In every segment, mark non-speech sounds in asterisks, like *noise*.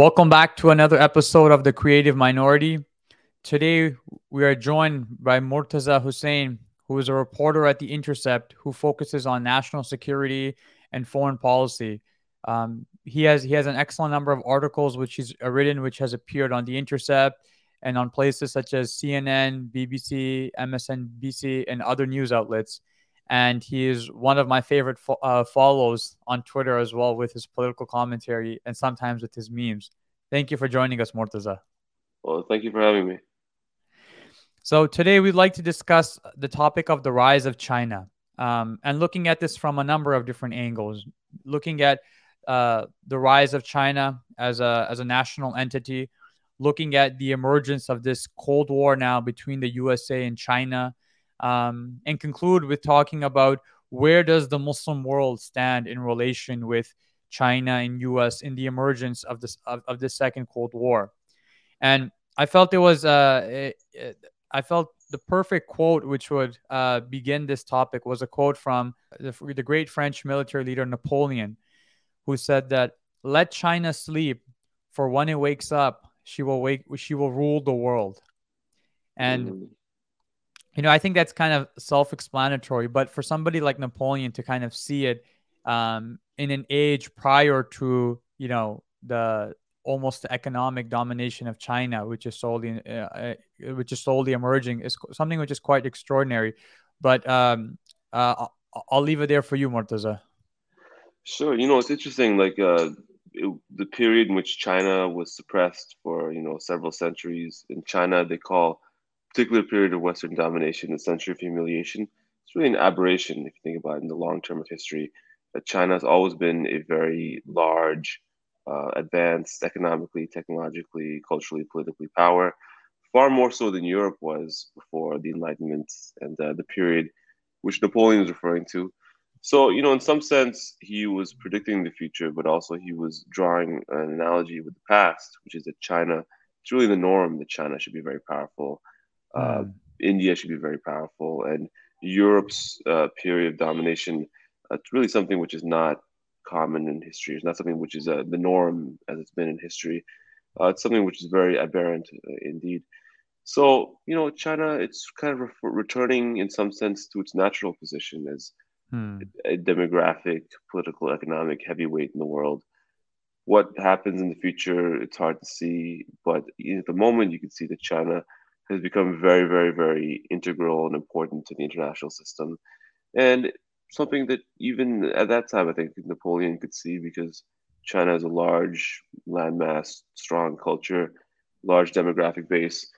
Welcome back to another episode of The Creative Minority. Today, we are joined by Murtaza Hussain, who is a reporter at The Intercept who focuses on national security and foreign policy. Um, he has he has an excellent number of articles which he's written, which has appeared on The Intercept and on places such as CNN, BBC, MSNBC, and other news outlets and he is one of my favorite fo- uh, follows on Twitter as well with his political commentary and sometimes with his memes. Thank you for joining us, Murtaza. Well, thank you for having me. So today we'd like to discuss the topic of the rise of China um, and looking at this from a number of different angles. Looking at uh, the rise of China as a as a national entity, looking at the emergence of this Cold War now between the USA and China um, and conclude with talking about where does the Muslim world stand in relation with China and U.S. in the emergence of this of, of the second Cold War, and I felt it was uh, it, it, I felt the perfect quote which would uh, begin this topic was a quote from the, the great French military leader Napoleon, who said that let China sleep, for when it wakes up, she will wake she will rule the world, and. Mm you know, I think that's kind of self-explanatory. But for somebody like Napoleon to kind of see it um, in an age prior to, you know, the almost the economic domination of China, which is solely, uh, uh, which is slowly emerging, is something which is quite extraordinary. But um, uh, I'll leave it there for you, Murtaza. Sure. You know, it's interesting. Like uh, it, the period in which China was suppressed for you know several centuries. In China, they call particular period of Western domination, the century of humiliation, it's really an aberration if you think about it in the long term of history. That China has always been a very large, uh, advanced economically, technologically, culturally, politically power, far more so than Europe was before the Enlightenment and uh, the period which Napoleon is referring to. So, you know, in some sense, he was predicting the future, but also he was drawing an analogy with the past, which is that China, it's really the norm that China should be very powerful uh, mm. India should be very powerful, and Europe's uh, period of domination. Uh, it's really something which is not common in history. It's not something which is uh, the norm as it's been in history. Uh, it's something which is very aberrant uh, indeed. So you know, China, it's kind of re- returning in some sense to its natural position as hmm. a demographic, political, economic heavyweight in the world. What happens in the future, it's hard to see, but at the moment, you can see that China has become very, very, very integral and important to the international system. And something that even at that time, I think Napoleon could see because China has a large landmass, strong culture, large demographic base.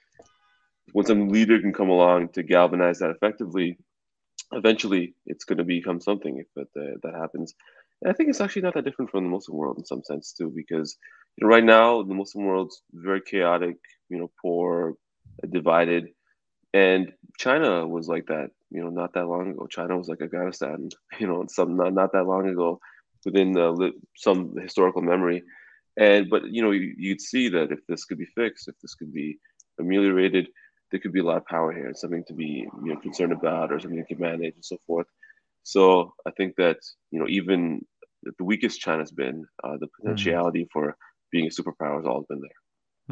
When some leader can come along to galvanize that effectively, eventually it's going to become something if that, uh, that happens. And I think it's actually not that different from the Muslim world in some sense too, because you know, right now the Muslim world's very chaotic, you know, poor, divided. And China was like that, you know, not that long ago. China was like Afghanistan, *laughs* you know, some not, not that long ago within the, some historical memory. And but you know, you, you'd see that if this could be fixed, if this could be ameliorated, there could be a lot of power here, and something to be you know concerned about, or something to manage and so forth. So I think that you know even the weakest China's been, uh, the mm-hmm. potentiality mm-hmm. for being a superpower has always been there.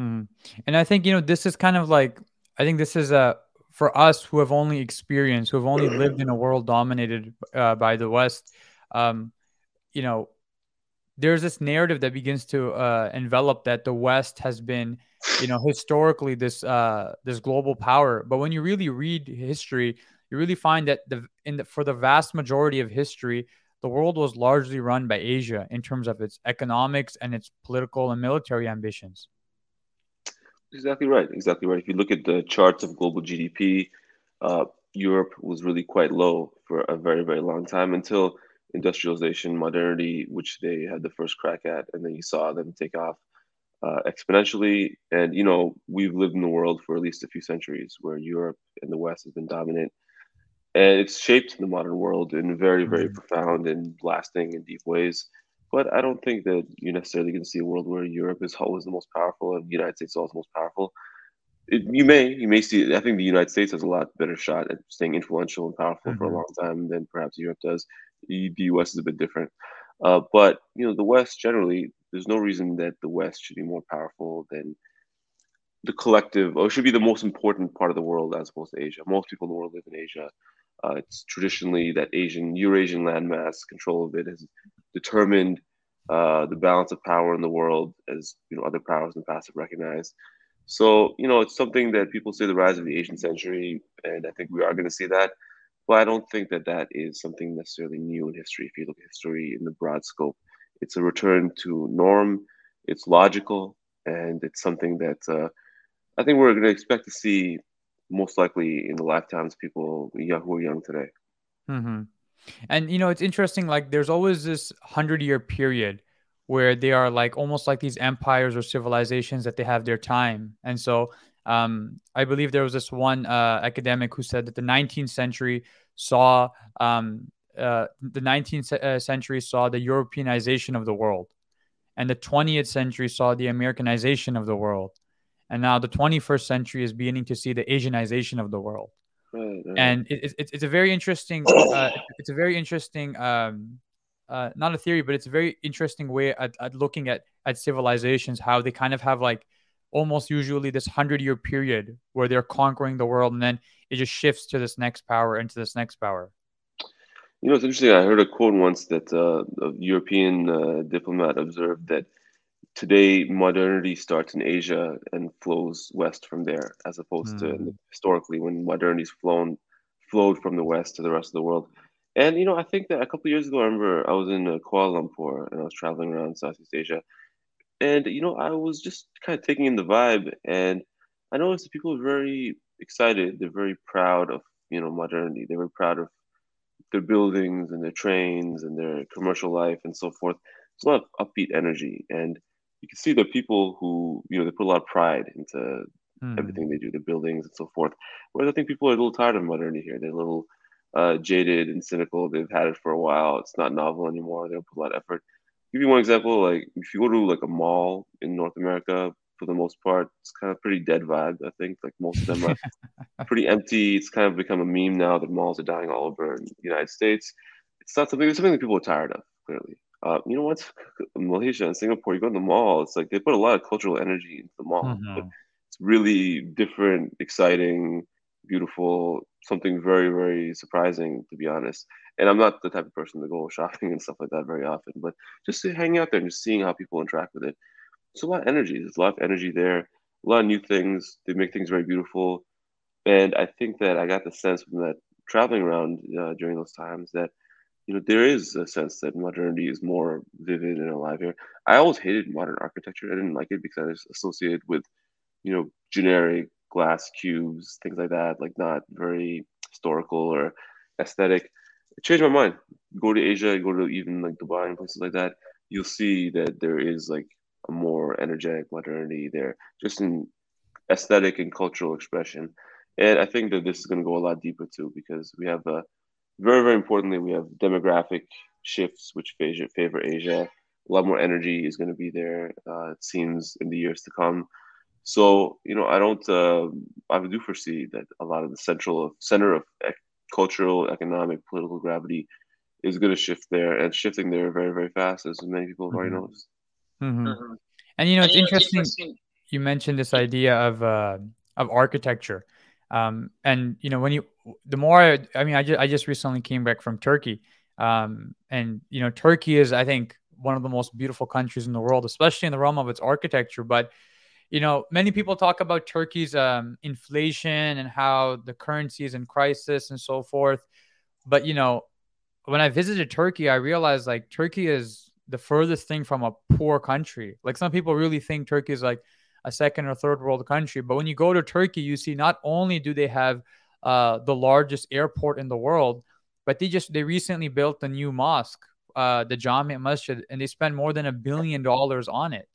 Hmm. And I think you know this is kind of like I think this is a for us who have only experienced, who have only lived in a world dominated uh, by the West. Um, you know, there's this narrative that begins to uh, envelop that the West has been, you know, historically this uh, this global power. But when you really read history, you really find that the in the, for the vast majority of history, the world was largely run by Asia in terms of its economics and its political and military ambitions. Exactly right. Exactly right. If you look at the charts of global GDP, uh, Europe was really quite low for a very, very long time until industrialization, modernity, which they had the first crack at, and then you saw them take off uh, exponentially. And you know, we've lived in the world for at least a few centuries where Europe and the West has been dominant, and it's shaped the modern world in very, very mm-hmm. profound and lasting and deep ways. But I don't think that you're necessarily going to see a world where Europe is always the most powerful and the United States is always the most powerful. It, you may, you may see. I think the United States has a lot better shot at staying influential and powerful mm-hmm. for a mm-hmm. long time than perhaps Europe does. The, the U.S. is a bit different, uh, but you know, the West generally there's no reason that the West should be more powerful than the collective, or should be the most important part of the world as opposed to Asia. Most people in the world live in Asia. Uh, it's traditionally that Asian, Eurasian landmass control of it has determined uh, the balance of power in the world, as you know, other powers in the past have recognized. So, you know, it's something that people say the rise of the Asian century, and I think we are going to see that. But I don't think that that is something necessarily new in history. If you look at history in the broad scope, it's a return to norm, it's logical, and it's something that uh, I think we're going to expect to see most likely in the lifetimes people who are young today. Mm-hmm. And you know, it's interesting. Like, there's always this hundred-year period where they are like almost like these empires or civilizations that they have their time. And so, um, I believe there was this one uh, academic who said that the 19th century saw um, uh, the 19th uh, century saw the Europeanization of the world, and the 20th century saw the Americanization of the world and now the 21st century is beginning to see the Asianization of the world. Right. And it, it, it's a very interesting, uh, *coughs* it's a very interesting, um, uh, not a theory, but it's a very interesting way at, at looking at at civilizations, how they kind of have like almost usually this hundred year period where they're conquering the world, and then it just shifts to this next power and to this next power. You know, it's interesting. I heard a quote once that uh, a European uh, diplomat observed that today modernity starts in Asia and flows west from there, as opposed mm. to hmm. historically when modernity's flown flowed from the west to the rest of the world. And you know, I think that a couple years ago, I remember I was in uh, Kuala Lumpur and I was traveling around Southeast Asia, and you know, I was just kind of taking in the vibe, and I noticed that people are very excited. They're very proud of you know modernity. They're very proud of their buildings and their trains and their commercial life and so forth. It's a lot of upbeat energy, and you can see the people who you know they put a lot of pride into mm. everything they do, the buildings and so forth. Whereas I think people are a little tired of modernity here. They're a little uh, jaded and cynical. They've had it for a while. It's not novel anymore. They don't put a lot of effort. I'll give you one example, like if you go to like a mall in North America, for the most part, it's kind of pretty dead vibe. I think like most of them are *laughs* pretty empty. It's kind of become a meme now that malls are dying all over in the United States. It's not something. It's something that people are tired of. Clearly, uh, you know what? *laughs* Malaysia and Singapore, you go to the mall, it's like they put a lot of cultural energy into the mall. Mm-hmm. It's really different, exciting, beautiful, something very, very surprising, to be honest. And I'm not the type of person to go *laughs* shopping and stuff like that very often, but just to hang out there and just seeing how people interact with it. It's a lot of energy. There's a lot of energy there, a lot of new things. They make things very beautiful. And I think that I got the sense from that traveling around uh, during those times that you know, there is a sense that modernity is more vivid and alive here. I always hated modern architecture. I didn't like it because I was associated with, you know, generic glass cubes, things like that, like not very historical or aesthetic. It changed my mind. Go to Asia, go to even like Dubai and places like that. You'll see that there is like a more energetic modernity there, just in aesthetic and cultural expression. And I think that this is going to go a lot deeper too, because we have a very, very importantly, we have demographic shifts which favor, favor Asia. A lot more energy is going to be there, uh, it seems, in the years to come. So, you know, I don't, uh, I do foresee that a lot of the central center of ec- cultural, economic, political gravity is going to shift there and shifting there very, very fast, as many people have already mm-hmm. noticed. Mm-hmm. Mm-hmm. And you know, it's interesting. You mentioned this idea of uh, of architecture. Um, and you know, when you, the more, I, I mean, I just, I just recently came back from Turkey. Um, and you know, Turkey is, I think, one of the most beautiful countries in the world, especially in the realm of its architecture. But you know, many people talk about Turkey's um, inflation and how the currency is in crisis and so forth. But you know, when I visited Turkey, I realized like Turkey is the furthest thing from a poor country. Like some people really think Turkey is like a second or third world country. But when you go to Turkey, you see not only do they have uh, the largest airport in the world, but they just they recently built a new mosque, uh, the Jami Masjid, and they spent more than a billion dollars on it.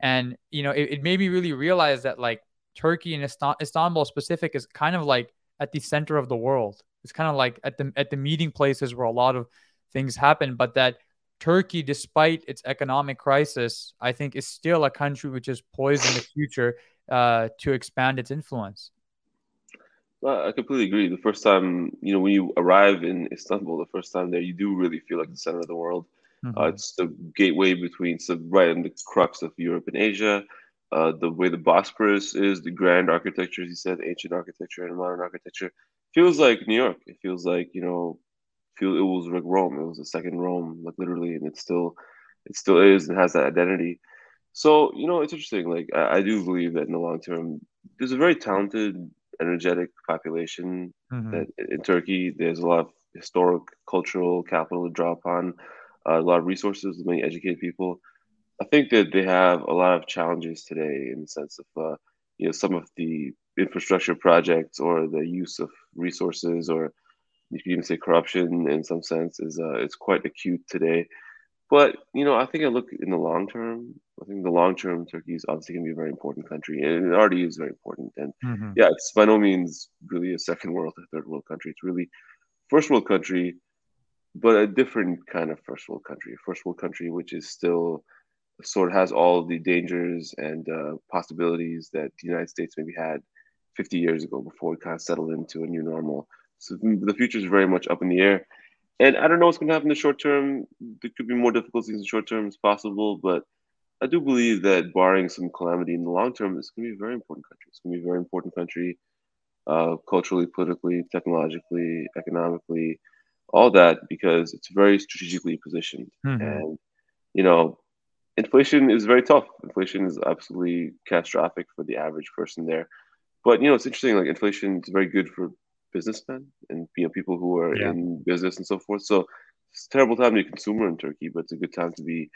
And you know, it, it made me really realize that like Turkey and Istanbul specific is kind of like at the center of the world. It's kind of like at the at the meeting places where a lot of things happen, but that Turkey, despite its economic crisis, I think is still a country which is poised in the future uh, to expand its influence. Well, I completely agree. The first time, you know, when you arrive in Istanbul, the first time there, you do really feel like the center of the world. Mm-hmm. Uh, it's the gateway between, right in the crux of Europe and Asia. Uh, the way the Bosporus is, the grand architecture, as he said, ancient architecture and modern architecture, feels like New York. It feels like you know, feel it was like Rome. It was the second Rome, like literally, and it still, it still is and has that identity. So you know, it's interesting. Like I, I do believe that in the long term, there's a very talented, energetic population mm-hmm. that in Turkey. There's a lot of historic, cultural capital to draw upon, uh, a lot of resources, many educated people. I think that they have a lot of challenges today in the sense of, uh, you know, some of the infrastructure projects or the use of resources, or you can even say corruption in some sense, is uh, it's quite acute today. But you know, I think I look in the long term. I think the long term, Turkey is obviously going to be a very important country, and it already is very important. And mm-hmm. yeah, it's by no means really a second world or third world country. It's really first world country, but a different kind of first world country. First world country, which is still sort of has all the dangers and uh, possibilities that the United States maybe had 50 years ago before we kind of settled into a new normal. So the future is very much up in the air. And I don't know what's going to happen in the short term. There could be more difficulties in the short term, it's possible. But I do believe that barring some calamity in the long term, it's going to be a very important country. It's going to be a very important country, uh, culturally, politically, technologically, economically, all that, because it's very strategically positioned. Mm-hmm. And, you know, inflation is very tough. Inflation is absolutely catastrophic for the average person there. But you know, it's interesting. Like inflation is very good for businessmen and you know people who are yeah. in business and so forth. So it's a terrible time to be a consumer in Turkey, but it's a good time to be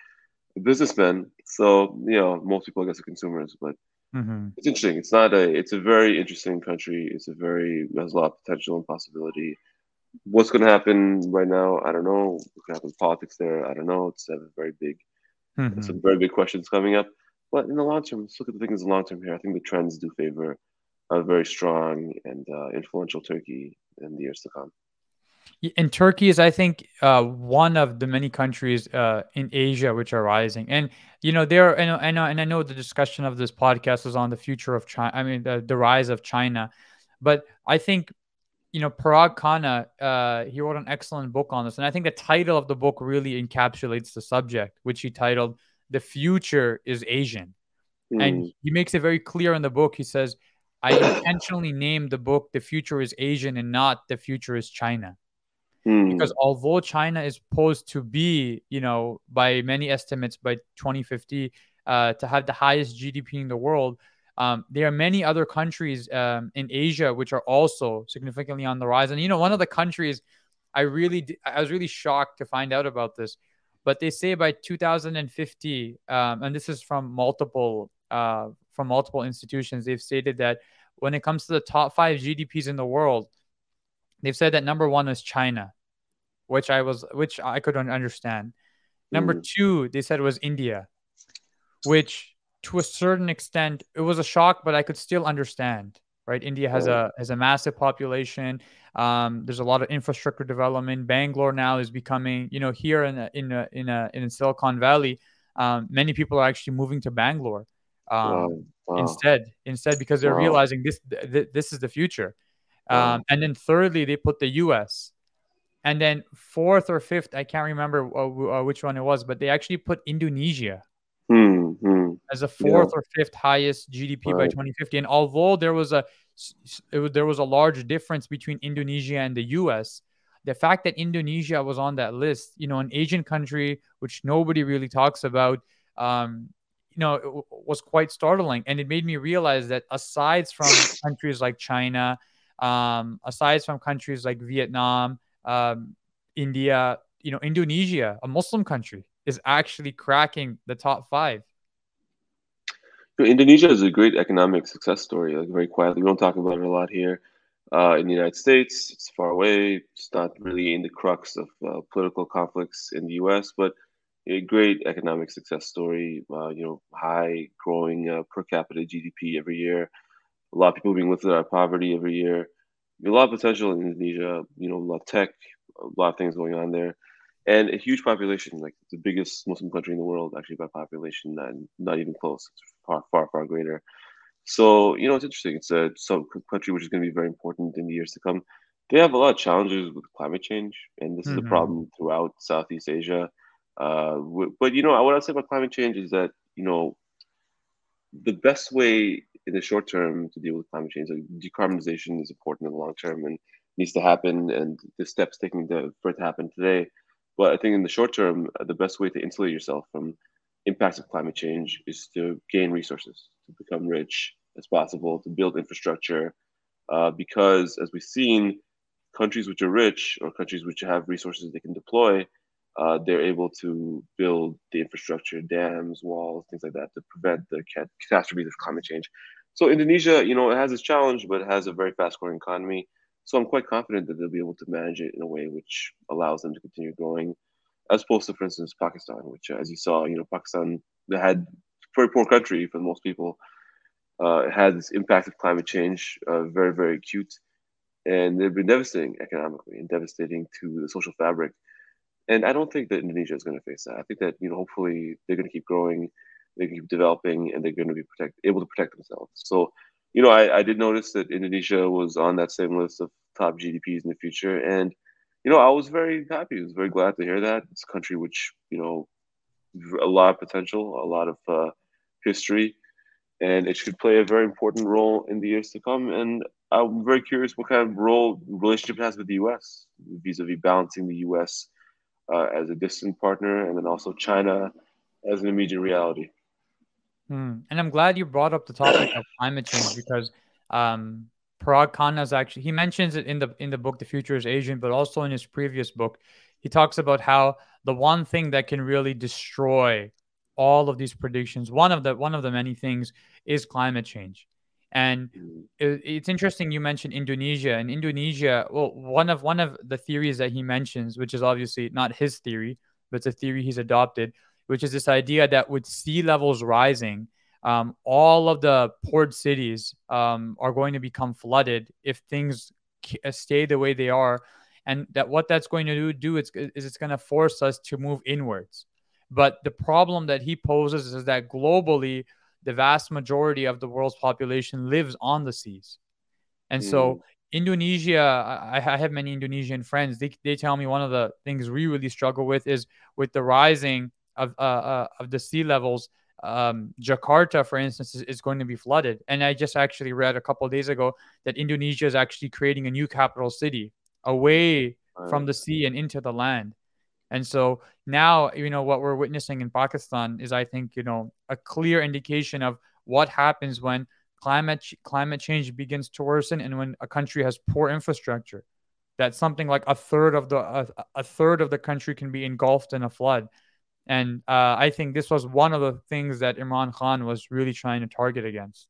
a businessman. So you know, most people I guess are consumers, but mm-hmm. it's interesting. It's not a. It's a very interesting country. It's a very has a lot of potential and possibility. What's going to happen right now? I don't know. What could happen in politics there? I don't know. It's a very big Mm-hmm. Some very big questions coming up. But in the long term, let's look at the things in the long term here. I think the trends do favor a very strong and uh, influential Turkey in the years to come. And Turkey is, I think, uh, one of the many countries uh, in Asia which are rising. And you know, there, and I know, and I know the discussion of this podcast is on the future of China. I mean, the, the rise of China. But I think you know, Parag Khanna, uh, he wrote an excellent book on this. And I think the title of the book really encapsulates the subject, which he titled The Future is Asian. Mm. And he makes it very clear in the book. He says, I intentionally named the book The Future is Asian and not The Future is China. Mm. Because although China is posed to be, you know, by many estimates by 2050, uh, to have the highest GDP in the world, um, there are many other countries um, in Asia which are also significantly on the rise. And you know, one of the countries I really, I was really shocked to find out about this, but they say by 2050, um, and this is from multiple uh, from multiple institutions, they've stated that when it comes to the top five GDPs in the world, they've said that number one is China, which I was, which I couldn't understand. Number mm. two, they said was India, which to a certain extent, it was a shock, but I could still understand. Right, India has a has a massive population. Um, there's a lot of infrastructure development. Bangalore now is becoming, you know, here in a, in a, in a, in Silicon Valley, um, many people are actually moving to Bangalore um, wow. Wow. instead instead because they're wow. realizing this th- this is the future. Um, and then thirdly, they put the U.S. And then fourth or fifth, I can't remember uh, uh, which one it was, but they actually put Indonesia mm-hmm. as a fourth yeah. or fifth highest GDP right. by 2050. And although there was a it, there was a large difference between Indonesia and the U.S., the fact that Indonesia was on that list, you know, an Asian country which nobody really talks about, um, you know, it was quite startling, and it made me realize that aside from *coughs* countries like China, um, aside from countries like Vietnam, um, India, you know, Indonesia, a Muslim country, is actually cracking the top five. Indonesia is a great economic success story, like very quietly. We don't talk about it a lot here. Uh, in the United States, it's far away. It's not really in the crux of uh, political conflicts in the U.S., but a great economic success story. Uh, you know, high growing uh, per capita GDP every year. A lot of people being lifted out of poverty every year. A lot of potential in Indonesia. You know, a lot of tech, a lot of things going on there and a huge population, like the biggest Muslim country in the world, actually by population, not, not even close. It's far, far, far greater. So you know, it's interesting. It's a some country which is going to be very important in the years to come. They have a lot of challenges with climate change, and this mm-hmm. is a mm-hmm. problem throughout Southeast Asia. Uh, but you know, what I'd say about climate change is that you know the best way in the short term to deal with climate change, like decarbonization is important in the long term and needs to happen, and the steps taken to, for it to happen today. But I think in the short term, uh, the best way to insulate yourself from impacts of climate change is to gain resources, to become rich as possible, to build infrastructure, uh, because as we've seen, countries which are rich or countries which have resources they can deploy uh, they're able to build the infrastructure, dams, walls, things like that, to prevent the catastrophes of climate change. So Indonesia, you know, it has its challenge, but it has a very fast-growing economy. So I'm quite confident that they'll be able to manage it in a way which allows them to continue growing, as opposed to, for instance, Pakistan, which, as you saw, you know, Pakistan they had very poor country for most people. Uh, it had this impact of climate change, uh, very, very acute, and they've been devastating economically and devastating to the social fabric and I don't think that Indonesia is going to face that. I think that you know hopefully they're going to keep growing, they keep developing, and they're going to be protect able to protect themselves. So, you know, I, I did notice that Indonesia was on that same list of top GDPs in the future, and you know I was very happy. I was very glad to hear that. It's a country which you know a lot of potential, a lot of uh, history, and it should play a very important role in the years to come. And I'm very curious what kind of role relationship it has with the U.S. vis-a-vis balancing the U.S uh, as a distant partner, and then also China as an immediate reality. Hmm. And I'm glad you brought up the topic of *coughs* climate change because um, Parag Khanna is actually he mentions it in the in the book The Future is Asian, but also in his previous book, he talks about how the one thing that can really destroy all of these predictions, one of the one of the many things, is climate change. And it, it's interesting you mentioned Indonesia. And Indonesia, well, one of one of the theories that he mentions, which is obviously not his theory, but it's a theory he's adopted, which is this idea that with sea levels rising, um, all of the port cities um, are going to become flooded if things uh, stay the way they are, and that what that's going to do, do is, is it's going to force us to move inwards. But the problem that he poses is that globally, the vast majority of the world's population lives on the seas. And mm. so Indonesia, I, I, have many Indonesian friends. They, they tell me one of the things we really struggle with is with the rising of, uh, uh, of the sea levels. Um, Jakarta, for instance, is, is, going to be flooded. And I just actually read a couple days ago that Indonesia is actually creating a new capital city away from the sea and into the land. And so now, you know, what we're witnessing in Pakistan is, I think, you know, a clear indication of what happens when climate climate change begins to worsen and when a country has poor infrastructure. That something like a third of the a, a third of the country can be engulfed in a flood. And uh, I think this was one of the things that Imran Khan was really trying to target against.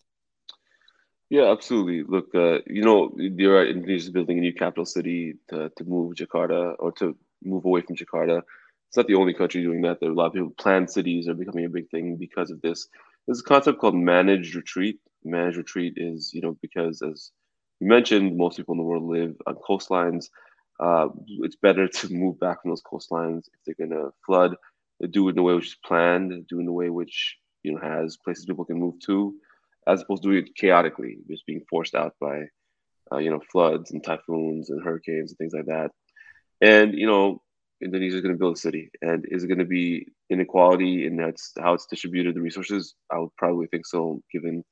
Yeah, absolutely. Look, uh, you know, you're is building a new capital city to, to move Jakarta or to move away from Jakarta. It's not the only country doing that. There are a lot of people. Planned cities are becoming a big thing because of this. There's a concept called managed retreat. Managed retreat is, you know, because as you mentioned, most people in the world live on coastlines. Uh, it's better to move back from those coastlines if they're going to flood. Do it in a way which is planned. Do it in a way which you know has places people can move to, as opposed to doing it chaotically, just being forced out by uh, you know floods and typhoons and hurricanes and things like that. And you know, Indonesia is going to build a city, and is it going to be inequality in that's how it's distributed the resources? I would probably think so, given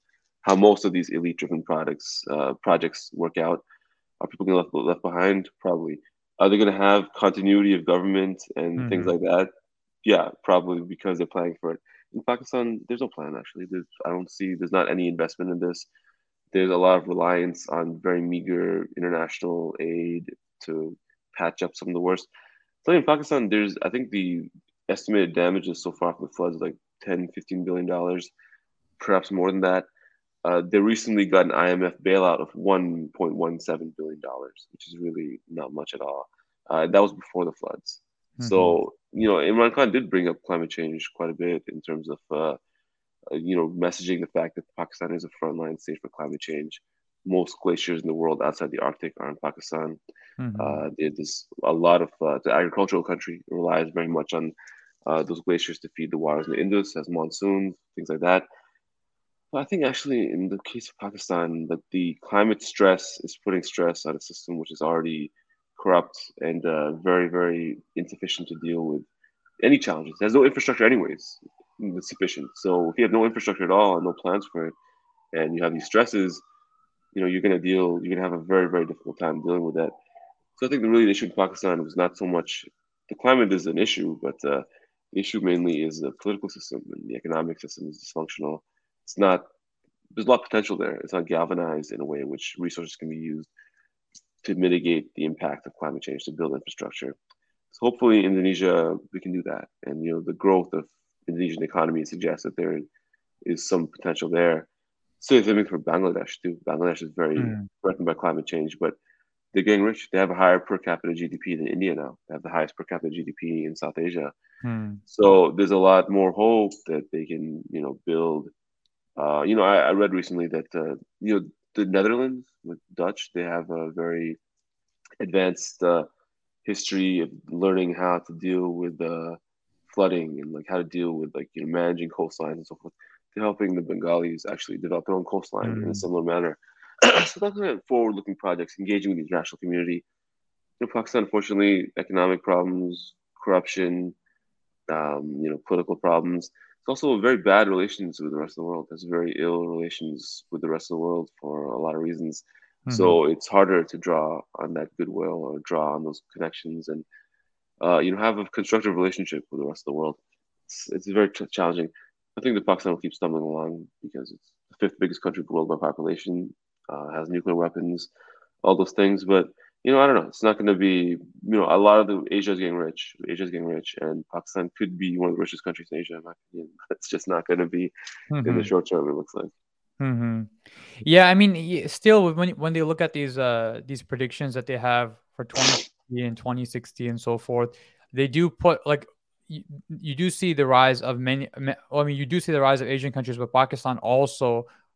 how most of these elite-driven products uh, projects work out. Are people going to left left behind? Probably. Are they going to have continuity of government and mm-hmm. things like that? Yeah, probably because they're planning for it. In Pakistan, there's no plan actually. There's, I don't see. There's not any investment in this. There's a lot of reliance on very meager international aid to patch up some of the worst. So in Pakistan, there's I think the estimated damages so far from the floods like 10, 15 billion dollars, perhaps more than that. Uh, they recently got an IMF bailout of 1.17 billion dollars, which is really not much at all. Uh, that was before the floods. Mm-hmm. So you know, Imran Khan did bring up climate change quite a bit in terms of uh, uh you know messaging the fact that Pakistan is a frontline state for climate change most glaciers in the world outside the Arctic are in Pakistan. Mm-hmm. Uh, there's a lot of uh, the agricultural country relies very much on uh, those glaciers to feed the waters in the Indus, as monsoons, things like that. But I think actually, in the case of Pakistan, that the climate stress is putting stress on a system which is already corrupt and uh, very, very insufficient to deal with any challenges. Has no infrastructure, anyways, that's sufficient. So if you have no infrastructure at all and no plans for it, and you have these stresses, you know you're going to deal. You're going to have a very very difficult time dealing with that. So I think the really the issue in Pakistan was not so much the climate is an issue, but uh, the issue mainly is the political system and the economic system is dysfunctional. It's not. There's a lot of potential there. It's not galvanized in a way in which resources can be used to mitigate the impact of climate change to build infrastructure. So hopefully, Indonesia we can do that, and you know the growth of Indonesian economy suggests that there is some potential there. Same thing for Bangladesh too. Bangladesh is very mm. threatened by climate change, but they're getting rich. They have a higher per capita GDP than India now. They have the highest per capita GDP in South Asia. Hmm. So there's a lot more hope that they can, you know, build. Uh, you know, I, I, read recently that uh, you know the Netherlands with Dutch, they have a very advanced uh, history of learning how to deal with uh, flooding and like how to deal with like you know managing coastlines and so forth. They're helping the Bengalis actually develop their own coastline mm. in a hmm. similar manner. *clears throat* so that's kind of forward-looking projects, engaging with the international community. You know, Pakistan, unfortunately, economic problems, corruption, um, you know, political problems. It's also very bad relations with the rest of the world. Has very ill relations with the rest of the world for a lot of reasons. Mm-hmm. So it's harder to draw on that goodwill or draw on those connections and uh, you know have a constructive relationship with the rest of the world. It's, it's very challenging. I think that Pakistan will keep stumbling along because it's the fifth biggest country in the world by population uh, has nuclear weapons, all those things. But you know, I don't know. It's not going to be. You know, a lot of the Asia is getting rich. Asia is getting rich, and Pakistan could be one of the richest countries in Asia. In my opinion, *laughs* it's just not going to be mm-hmm. in the mm-hmm. short term. It looks like. Mm-hmm. Yeah, I mean, still, when when they look at these uh these predictions that they have for 2050 and 2060 and so forth, they do put like you, you do see the rise of many. I mean, you do see the rise of Asian countries, but Pakistan also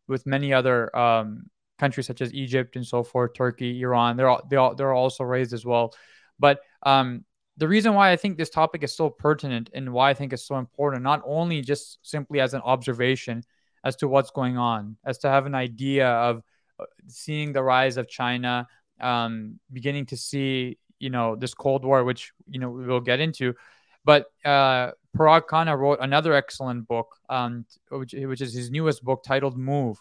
with many other um countries such as Egypt and so forth, Turkey, Iran, they're all, they all, they're also raised as well. But um, the reason why I think this topic is so pertinent and why I think it's so important, not only just simply as an observation as to what's going on, as to have an idea of uh, seeing the rise of China, um, beginning to see, you know, this Cold War, which, you know, we will get into. But uh, Parag Khanna wrote another excellent book, um, which, which is his newest book titled Move.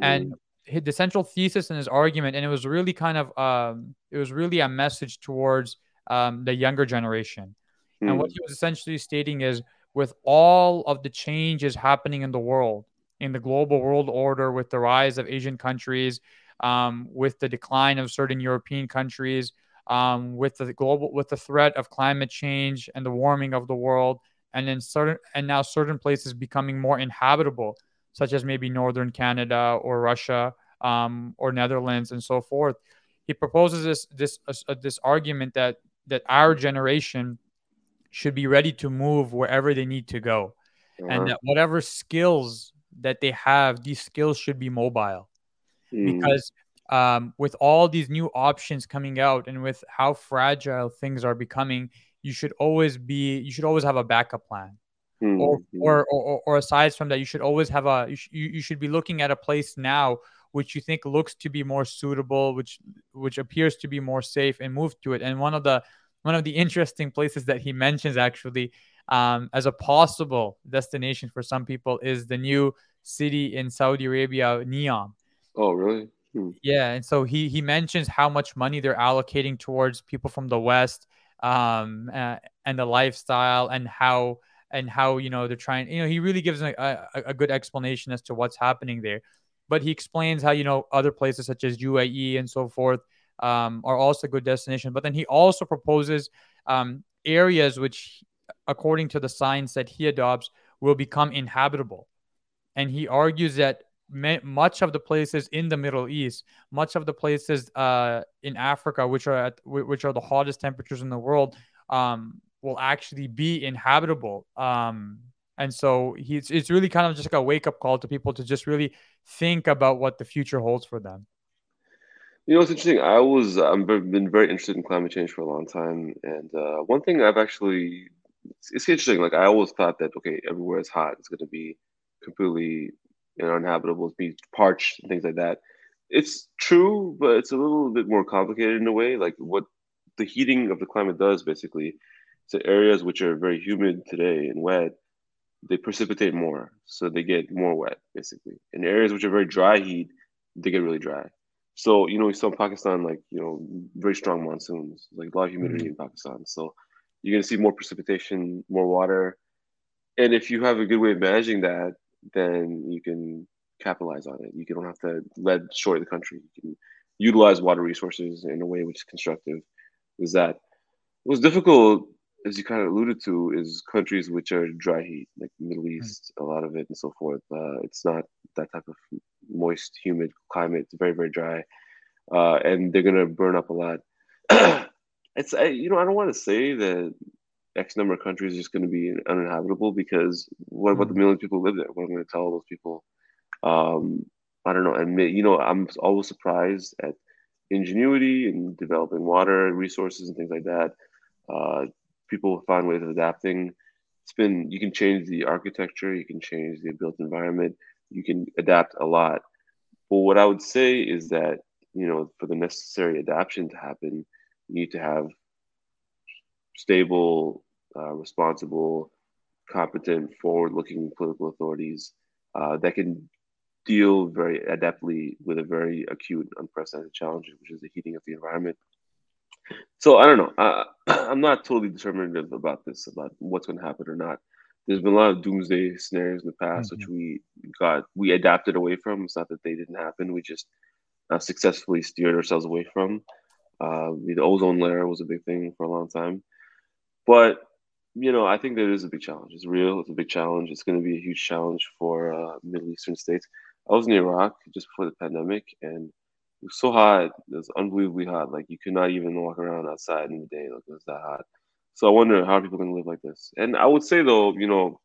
And the central thesis in his argument, and it was really kind of um, it was really a message towards um, the younger generation. Mm. And what he was essentially stating is, with all of the changes happening in the world, in the global world order, with the rise of Asian countries, um, with the decline of certain European countries, um, with the global with the threat of climate change and the warming of the world, and then certain and now certain places becoming more inhabitable such as maybe northern Canada or Russia um, or Netherlands and so forth. He proposes this this uh, this argument that that our generation should be ready to move wherever they need to go, uh-huh. and that whatever skills that they have, these skills should be mobile, mm. because um, with all these new options coming out and with how fragile things are becoming, you should always be you should always have a backup plan. Mm-hmm. Or, or, or, or aside from that, you should always have a, you, sh- you should be looking at a place now which you think looks to be more suitable, which, which appears to be more safe and move to it. And one of the, one of the interesting places that he mentions actually um, as a possible destination for some people is the new city in Saudi Arabia, Neom. Oh, really? Hmm. Yeah, and so he he mentions how much money they're allocating towards people from the West, um, uh, and the lifestyle, and how and how you know they're trying. You know, he really gives a, a, a good explanation as to what's happening there. But he explains how you know other places such as UAE and so forth um, are also good destinations. But then he also proposes um, areas which, according to the science that he adopts, will become inhabitable. And he argues that much of the places in the Middle East, much of the places uh, in Africa, which are at, which are the hottest temperatures in the world, um, will actually be inhabitable. Um, and so he's it's really kind of just like a wake up call to people to just really think about what the future holds for them. You know, it's interesting. I was I've been very interested in climate change for a long time, and uh, one thing I've actually it's, it's, interesting. Like I always thought that okay, everywhere is hot, it's going to be completely you know, uninhabitable, be parched and things like that. It's true, but it's a little bit more complicated in a way. Like what the heating of the climate does basically So areas which are very humid today and wet, they precipitate more, so they get more wet basically. In areas which are very dry heat, they get really dry. So you know we saw in Pakistan like you know very strong monsoons, like a lot of humidity mm-hmm. in Pakistan. So you're gonna see more precipitation, more water, and if you have a good way of managing that, then you can capitalize on it. You don't have to let short the country. You can utilize water resources in a way which is constructive. Is that what's difficult, as you kind of alluded to, is countries which are dry heat, like Middle hmm. East, mm-hmm. a lot of it and so forth. Uh, it's not that type of moist, humid climate. It's very, very dry, uh, and they're gonna burn up a lot. *clears throat* it's I, you know I don't want to say that X number of countries is just going to be uninhabitable because what about the mm-hmm. million people who live there? What am I going to tell those people? Um, I don't know. And you know, I'm always surprised at ingenuity in developing water resources and things like that. Uh, people find ways of adapting. It's been you can change the architecture, you can change the built environment, you can adapt a lot. But what I would say is that you know, for the necessary adaptation to happen, you need to have stable uh, responsible, competent, forward-looking political authorities uh, that can deal very adeptly with a very acute, unprecedented challenge, which is the heating of the environment. So I don't know. Uh, *clears throat* I'm not totally determinative about this, about what's going to happen or not. There's been a lot of doomsday scenarios in the past, mm-hmm. which we got, we adapted away from. It's not that they didn't happen. We just uh, successfully steered ourselves away from. Uh, the ozone layer was a big thing for a long time, but you know, I think that is a big challenge. It's real. It's a big challenge. It's going to be a huge challenge for uh, Middle Eastern states. I was in Iraq just before the pandemic, and it was so hot. It was unbelievably hot. Like you could not even walk around outside in the day. Like it was that hot. So I wonder how people going to live like this. And I would say though, you know,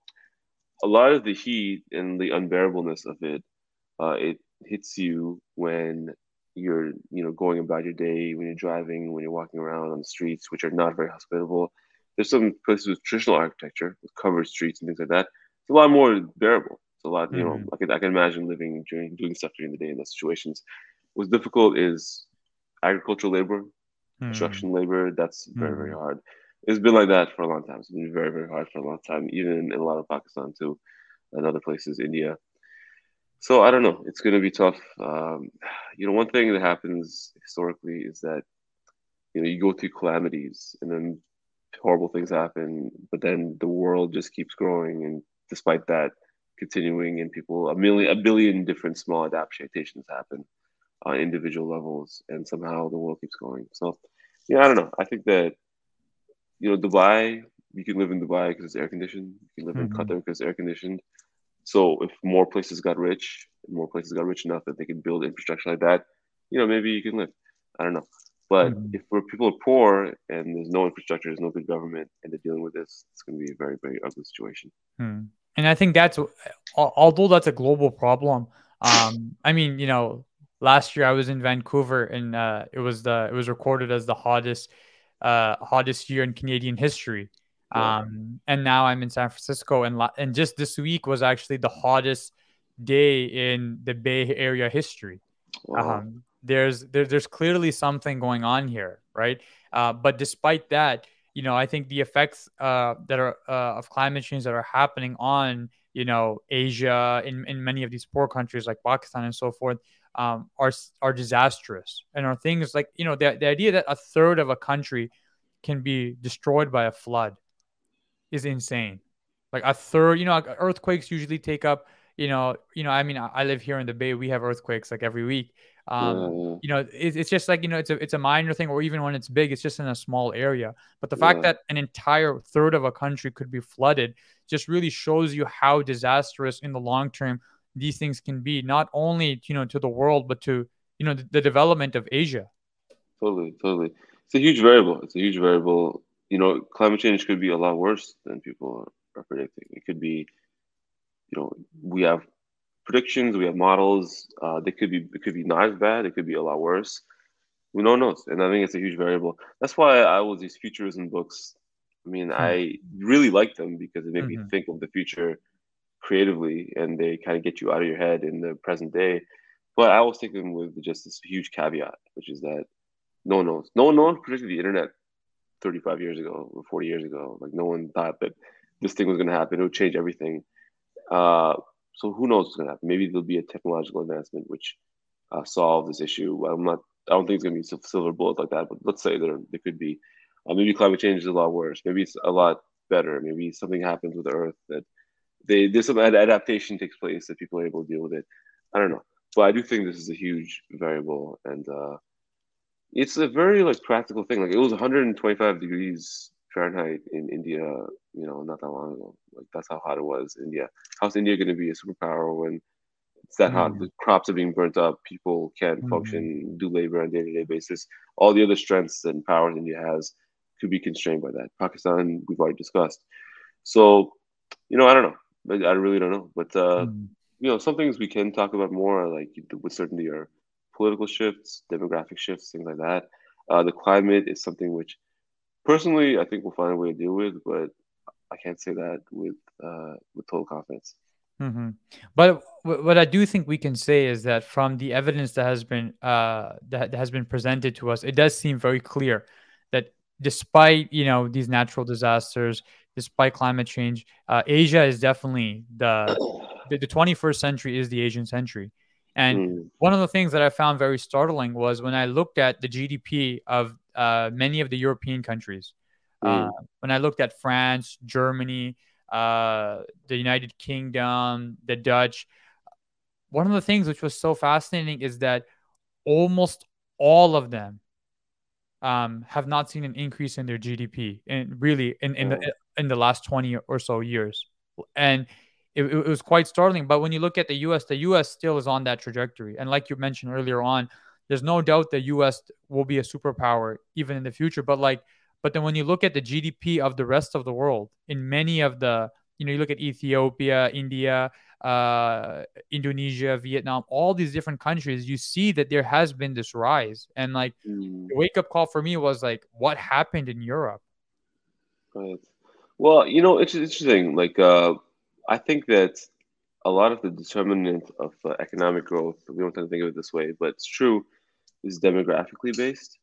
a lot of the heat and the unbearableness of it, uh, it hits you when you're, you know, going about your day, when you're driving, when you're walking around on the streets, which are not very hospitable there's some places with traditional architecture with covered streets and things like that. It's a lot more bearable. It's a lot, mm-hmm. you know, mm-hmm. I can I can imagine living during doing stuff during the day in those situations. What's difficult is agricultural labor, mm-hmm. construction labor. That's very very hard. It's been like that for a long time. It's been very very hard for a long time, even in a lot of Pakistan too, and other places, India. So I don't know. It's going to be tough. Um, you know, one thing that happens historically is that you know you go through calamities, and then horrible things happen, but then the world just keeps growing, and despite that, continuing, and people a million, a billion different small adaptations happen on individual levels, and somehow the world keeps going. So, yeah, I don't know. I think that you know, Dubai, you can live in Dubai because it's air conditioned. You can live mm-hmm. in Qatar because it's air conditioned. So if more places got rich, more places got rich enough that they could build infrastructure like that, you know, maybe you can live. I don't know. But mm-hmm. if we're, people are poor and there's no infrastructure, there's no good government, and they're dealing with this, it's going to be a very, very ugly situation. Mm. And I think that's, although that's a global problem. Um, I mean, you know, last year I was in Vancouver, and uh, it was the it was recorded as the hottest, uh, hottest year in Canadian history. Yeah. Um, and now I'm in San Francisco, and la- and just this week was actually the hottest day in the Bay Area history. Wow. Um, there's there, there's clearly something going on here, right? Uh, but despite that, you know, I think the effects uh, that are uh, of climate change that are happening on you know Asia in, in many of these poor countries like Pakistan and so forth um, are are disastrous and are things like you know the, the idea that a third of a country can be destroyed by a flood is insane. Like a third, you know, earthquakes usually take up you know, you know, I mean, I live here in the Bay. We have earthquakes like every week, um, mm. You know, it, it's just like you know, it's a it's a minor thing, or even when it's big, it's just in a small area. But the yeah. fact that an entire third of a country could be flooded just really shows you how disastrous in the long term these things can be, not only you know to the world, but to you know the, the development of Asia. Totally, totally. It's a huge variable. It's a huge variable. You know, climate change could be a lot worse than people are predicting. It could be, you know, we have predictions, we have models. Uh, they could be it could be not as bad, it could be a lot worse. We don't know, and I think it's a huge variable. That's why I was these futurism books. I mean, mm-hmm. I really like them because it made mm-hmm. me think of the future creatively, and they kind of get you out of your head in the present day. But I always take them with just this huge caveat, which is that no one knows. No one, no one predicted the internet 35 years ago or 40 years ago. Like no one thought that this thing was going to happen. It would change everything. Uh, so who knows what's going to happen? Maybe there'll be a technological advancement which uh, solves this issue. I'm not. I don't think it's going to be a silver bullet like that. But let's say there there could be. Uh, maybe climate change is a lot worse. Maybe it's a lot better. Maybe something happens with Earth that they there's some adaptation takes place that people are able to deal with it. I don't know, but I do think this is a huge variable, and uh, it's a very like practical thing. Like it was 125 degrees Fahrenheit in India, you know, not that long ago. Like that's how hot it was. India. How's India going to be a superpower when it's that mm. hot? The crops are being burnt up. People can't mm. function, do labor on a day-to-day basis. All the other strengths and powers India has could be constrained by that. Pakistan, we've already discussed. So, you know, I don't know. I really don't know. But uh, mm. you know, some things we can talk about more, like with certainty, are political shifts, demographic shifts, things like that. Uh, the climate is something which personally, I think we'll find a way to deal with, but I can't say that with uh, with total confidence. Mm-hmm. But what I do think we can say is that from the evidence that has been uh, that has been presented to us, it does seem very clear that despite you know these natural disasters, despite climate change, uh, Asia is definitely the the 21st century is the Asian century. And mm. one of the things that I found very startling was when I looked at the GDP of uh, many of the European countries. Mm. Uh, when I looked at France, Germany, uh, the United Kingdom, the Dutch, one of the things which was so fascinating is that almost all of them um, have not seen an increase in their GDP, and really in in, oh. the, in the last twenty or so years. And it, it, was quite startling. But when you look at the U.S., the U.S. still is on that trajectory. And like you mentioned earlier on, there's no doubt the U.S. will be a superpower even in the future. But like, but then when you look at the GDP of the rest of the world, in many of the, you know, you look at Ethiopia, India, uh, Indonesia, Vietnam, all these different countries, you see that there has been this rise. And like, mm. the wake up call for me was like, what happened in Europe? Right. Well, you know, it's interesting. Like, uh, I think that a lot of the determinant of uh, economic growth, we don't tend to think of it this way, but it's true, is demographically based.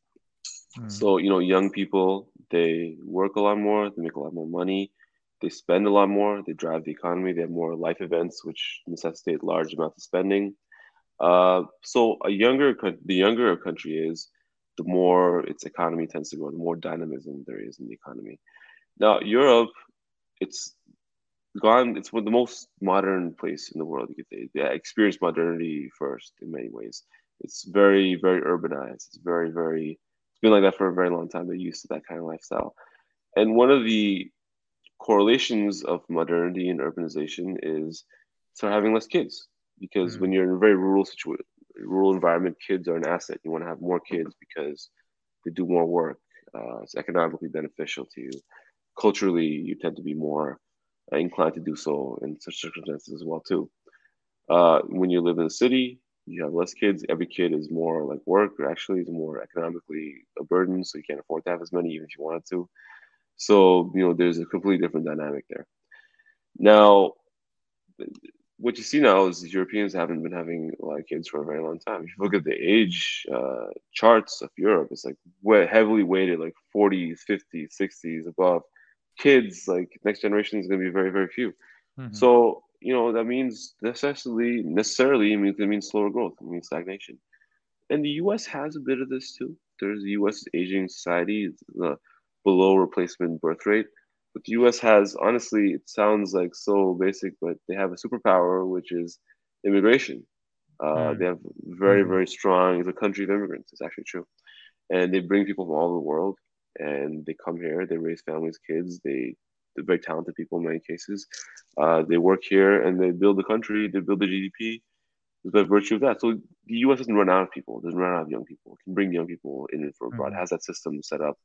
Mm. So, you know, young people, they work a lot more, they make a lot more money, they spend a lot more, they drive the economy, they have more life events, which necessitate large amounts of spending. Uh, so, a younger, the younger a country is, the more its economy tends to grow, the more dynamism there is in the economy. Now, Europe, it's gone. It's the most modern place in the world. You could say, yeah, experienced modernity first in many ways. It's very, very urbanized. It's very, very. Been like that for a very long time. They're used to that kind of lifestyle, and one of the correlations of modernity and urbanization is start having less kids because mm when you're in a very rural situation, rural environment, kids are an asset. You want to have more kids because they do more work. Uh, it's economically beneficial to you. Culturally, you tend to be more inclined to do so in such circumstances as well too. Uh, when you live in a city, you have less kids. Every kid is more like work, or actually is more economically a burden, so you can't afford to have as many even if you wanted to. So you know, there's a completely different dynamic there. Now, what you see now is Europeans haven't been having a lot of kids for a very long time. If you look at the age uh, charts of Europe, it's like heavily weighted, like 40s, 50s, 60s, above kids, like next generation is going to be very, very few. Mm-hmm. So, you know, that means necessarily, necessarily means it means slower growth, it means stagnation. And the US has a bit of this too. There's the US aging society, the below replacement birth rate. But the US has, honestly, it sounds like so basic, but they have a superpower, which is immigration. Uh, mm. They have very, mm. very strong, it's a country of immigrants. It's actually true. And they bring people from all over the world and they come here, they raise families, kids, they they're very talented people in many cases. Uh, they work here and they build the country, they build the GDP by virtue of that. So the U.S. doesn't run out of people, doesn't run out of young people. It can bring young people in and for abroad, mm-hmm. has that system set up.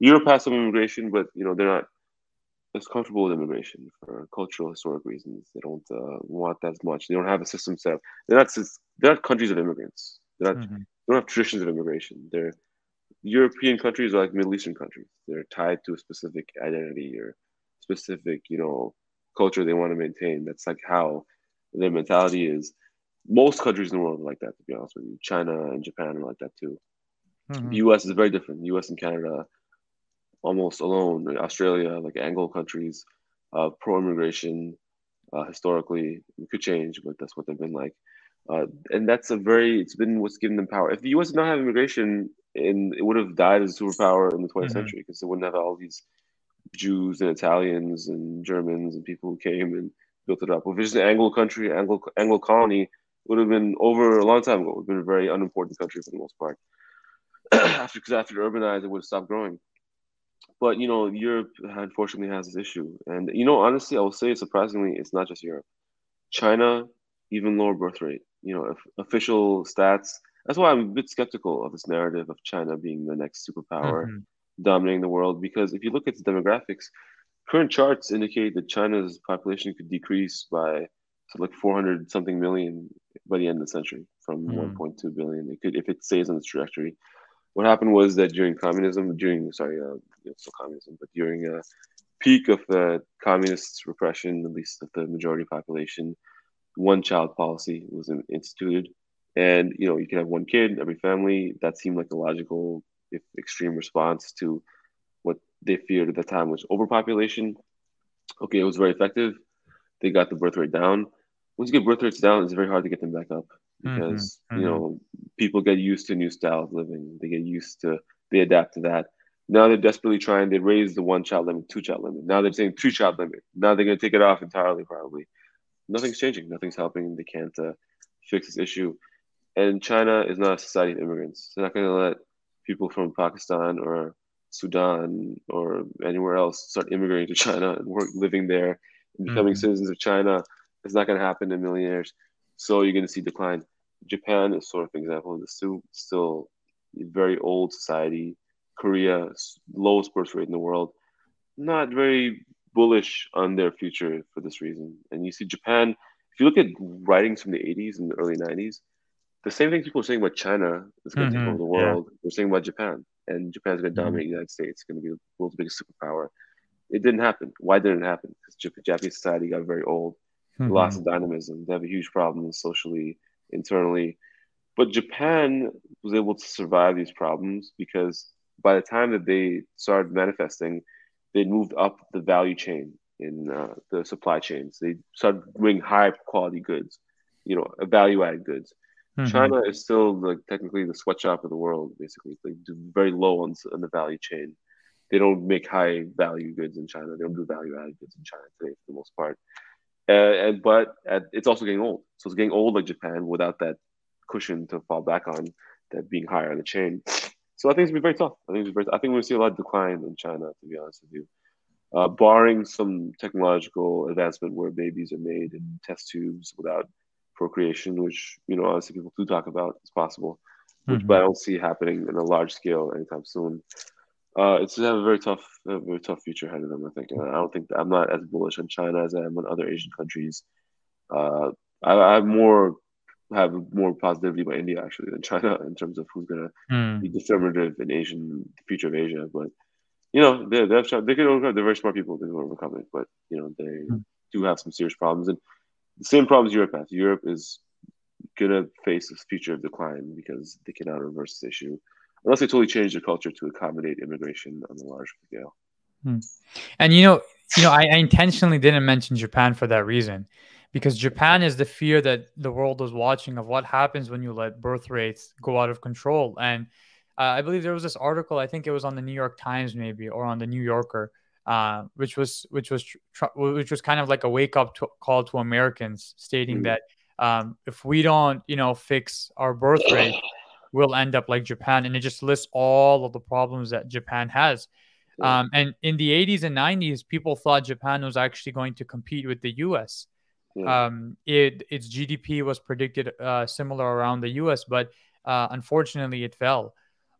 Europe has some immigration, but you know they're not as comfortable with immigration for cultural, historic reasons. They don't uh, want that as much. They don't have a system set up. They're not. They're not countries of immigrants. They're not. Mm-hmm. They don't have traditions of immigration. They're European countries are like Middle Eastern countries. They're tied to a specific identity or specific, you know, culture they want to maintain. That's like how their mentality is. Most countries in the world are like that, to be honest with you. China and Japan are like that too. Mm-hmm. The US is very different. The US and Canada almost alone. Australia, like Anglo countries, uh, pro-immigration uh, historically. It could change, but that's what they've been like. Uh, and that's a very it's been what's given them power. If the U.S. did not have immigration, and it would have died as a superpower in the 20th mm-hmm. century because it wouldn't have all these Jews and Italians and Germans and people who came and built it up. If it's an Anglo country, Anglo Anglo colony, would have been over a long time ago. It would have been a very unimportant country for the most part. *clears throat* after because after urbanized, it would have stopped growing. But you know, Europe unfortunately has this issue, and you know, honestly, I will say surprisingly, it's not just Europe. China, even lower birth rate. You know, official stats. That's why I'm a bit skeptical of this narrative of China being the next superpower, mm-hmm. Dominating the world. Because if you look at the demographics, current charts indicate that China's population could decrease by to like 400 something million by the end of the century from mm. 1.2 billion. It could if it stays on this trajectory what happened was that during communism, during sorry, uh, still communism, but during a peak of the communist repression, at least of the majority population, one child policy was instituted, and you know you can have one kid in every family. That seemed like a logical, if extreme, response to what they feared at the time was overpopulation. Okay, it was very effective. They got the birth rate down. Once you get birth rates down, it's very hard to get them back up. Mm-hmm, because mm-hmm. you know people get used to new style of living. They get used to they adapt to that. Now they're desperately trying. They raise the one child limit, two child limit. Now they're saying two child limit. Now they're going to take it off entirely. Probably nothing's changing. Nothing's helping. They can't uh, fix this issue. And China is not a society of immigrants. They're not going to let people from Pakistan or Sudan or anywhere else start immigrating to China and work living there and becoming mm-hmm. citizens of China. It's not going to happen in a million years. So you're going to see decline. Japan is sort of an example of this too. Still very old society. Korea, lowest birth rate in the world. Not very bullish on their future for this reason. And you see Japan, if you look at writings from the 80s and the early 90s, the same thing people are saying about China is going to mm-hmm. take over the world. Yeah. They're saying about Japan, and Japan's going to mm-hmm. dominate the United States. It's going to be the world's biggest superpower. It didn't happen. Why didn't it happen? Because Japanese society got very old, mm-hmm. lost dynamism. They have a huge problem socially internally. But Japan was able to survive these problems because by the time that they started manifesting, they moved up the value chain in uh, the supply chains. They started bringing high quality goods, you know, value added goods. Mm-hmm. China is still like technically the sweatshop of the world. Basically, they do very low on, on the value chain. They don't make high value goods in China. They don't do value added goods in China today for the most part. Uh, and but it's also getting old. So it's getting old like Japan without that cushion to fall back on, that being higher on the chain. So I think it's gonna be very tough. I think it's very, I think gonna see a lot of decline in China, to be honest with you. Uh, barring some technological advancement where babies are made in test tubes without procreation, which you know obviously people do talk about, it's possible, which mm-hmm. but I don't see happening in a large scale anytime soon uh, it's have a very tough, a very tough future ahead of them. I think. I don't think I'm not as bullish on China as I am on other Asian countries. Uh, I, I have more have more positivity about India actually than China *laughs* in terms of who's gonna mm. be determinative in Asian the future of Asia. But you know, they they have they can overcome. They're very smart people. They can overcome it. But you know, they mm. do have some serious problems, and the same problems Europe has. Europe is gonna face this future of decline because they cannot reverse this issue unless they totally change their culture to accommodate immigration on a large scale. Hmm. And you know, you know, I, I, intentionally didn't mention Japan for that reason, because Japan is the fear that the world is watching of what happens when you let birth rates go out of control. And uh, I believe there was this article, I think it was on the New York Times, maybe, or on the New Yorker, uh, which was which was tr- which was kind of like a wake up to- call to Americans, stating mm-hmm. that um, if we don't, you know, fix our birth rate we'll end up like Japan. And it just lists all of the problems that Japan has. Um, and in the 80s and 90s, people thought Japan was actually going to compete with the US. Um, it, its GDP was predicted uh, similar around the US, but uh, unfortunately, it fell.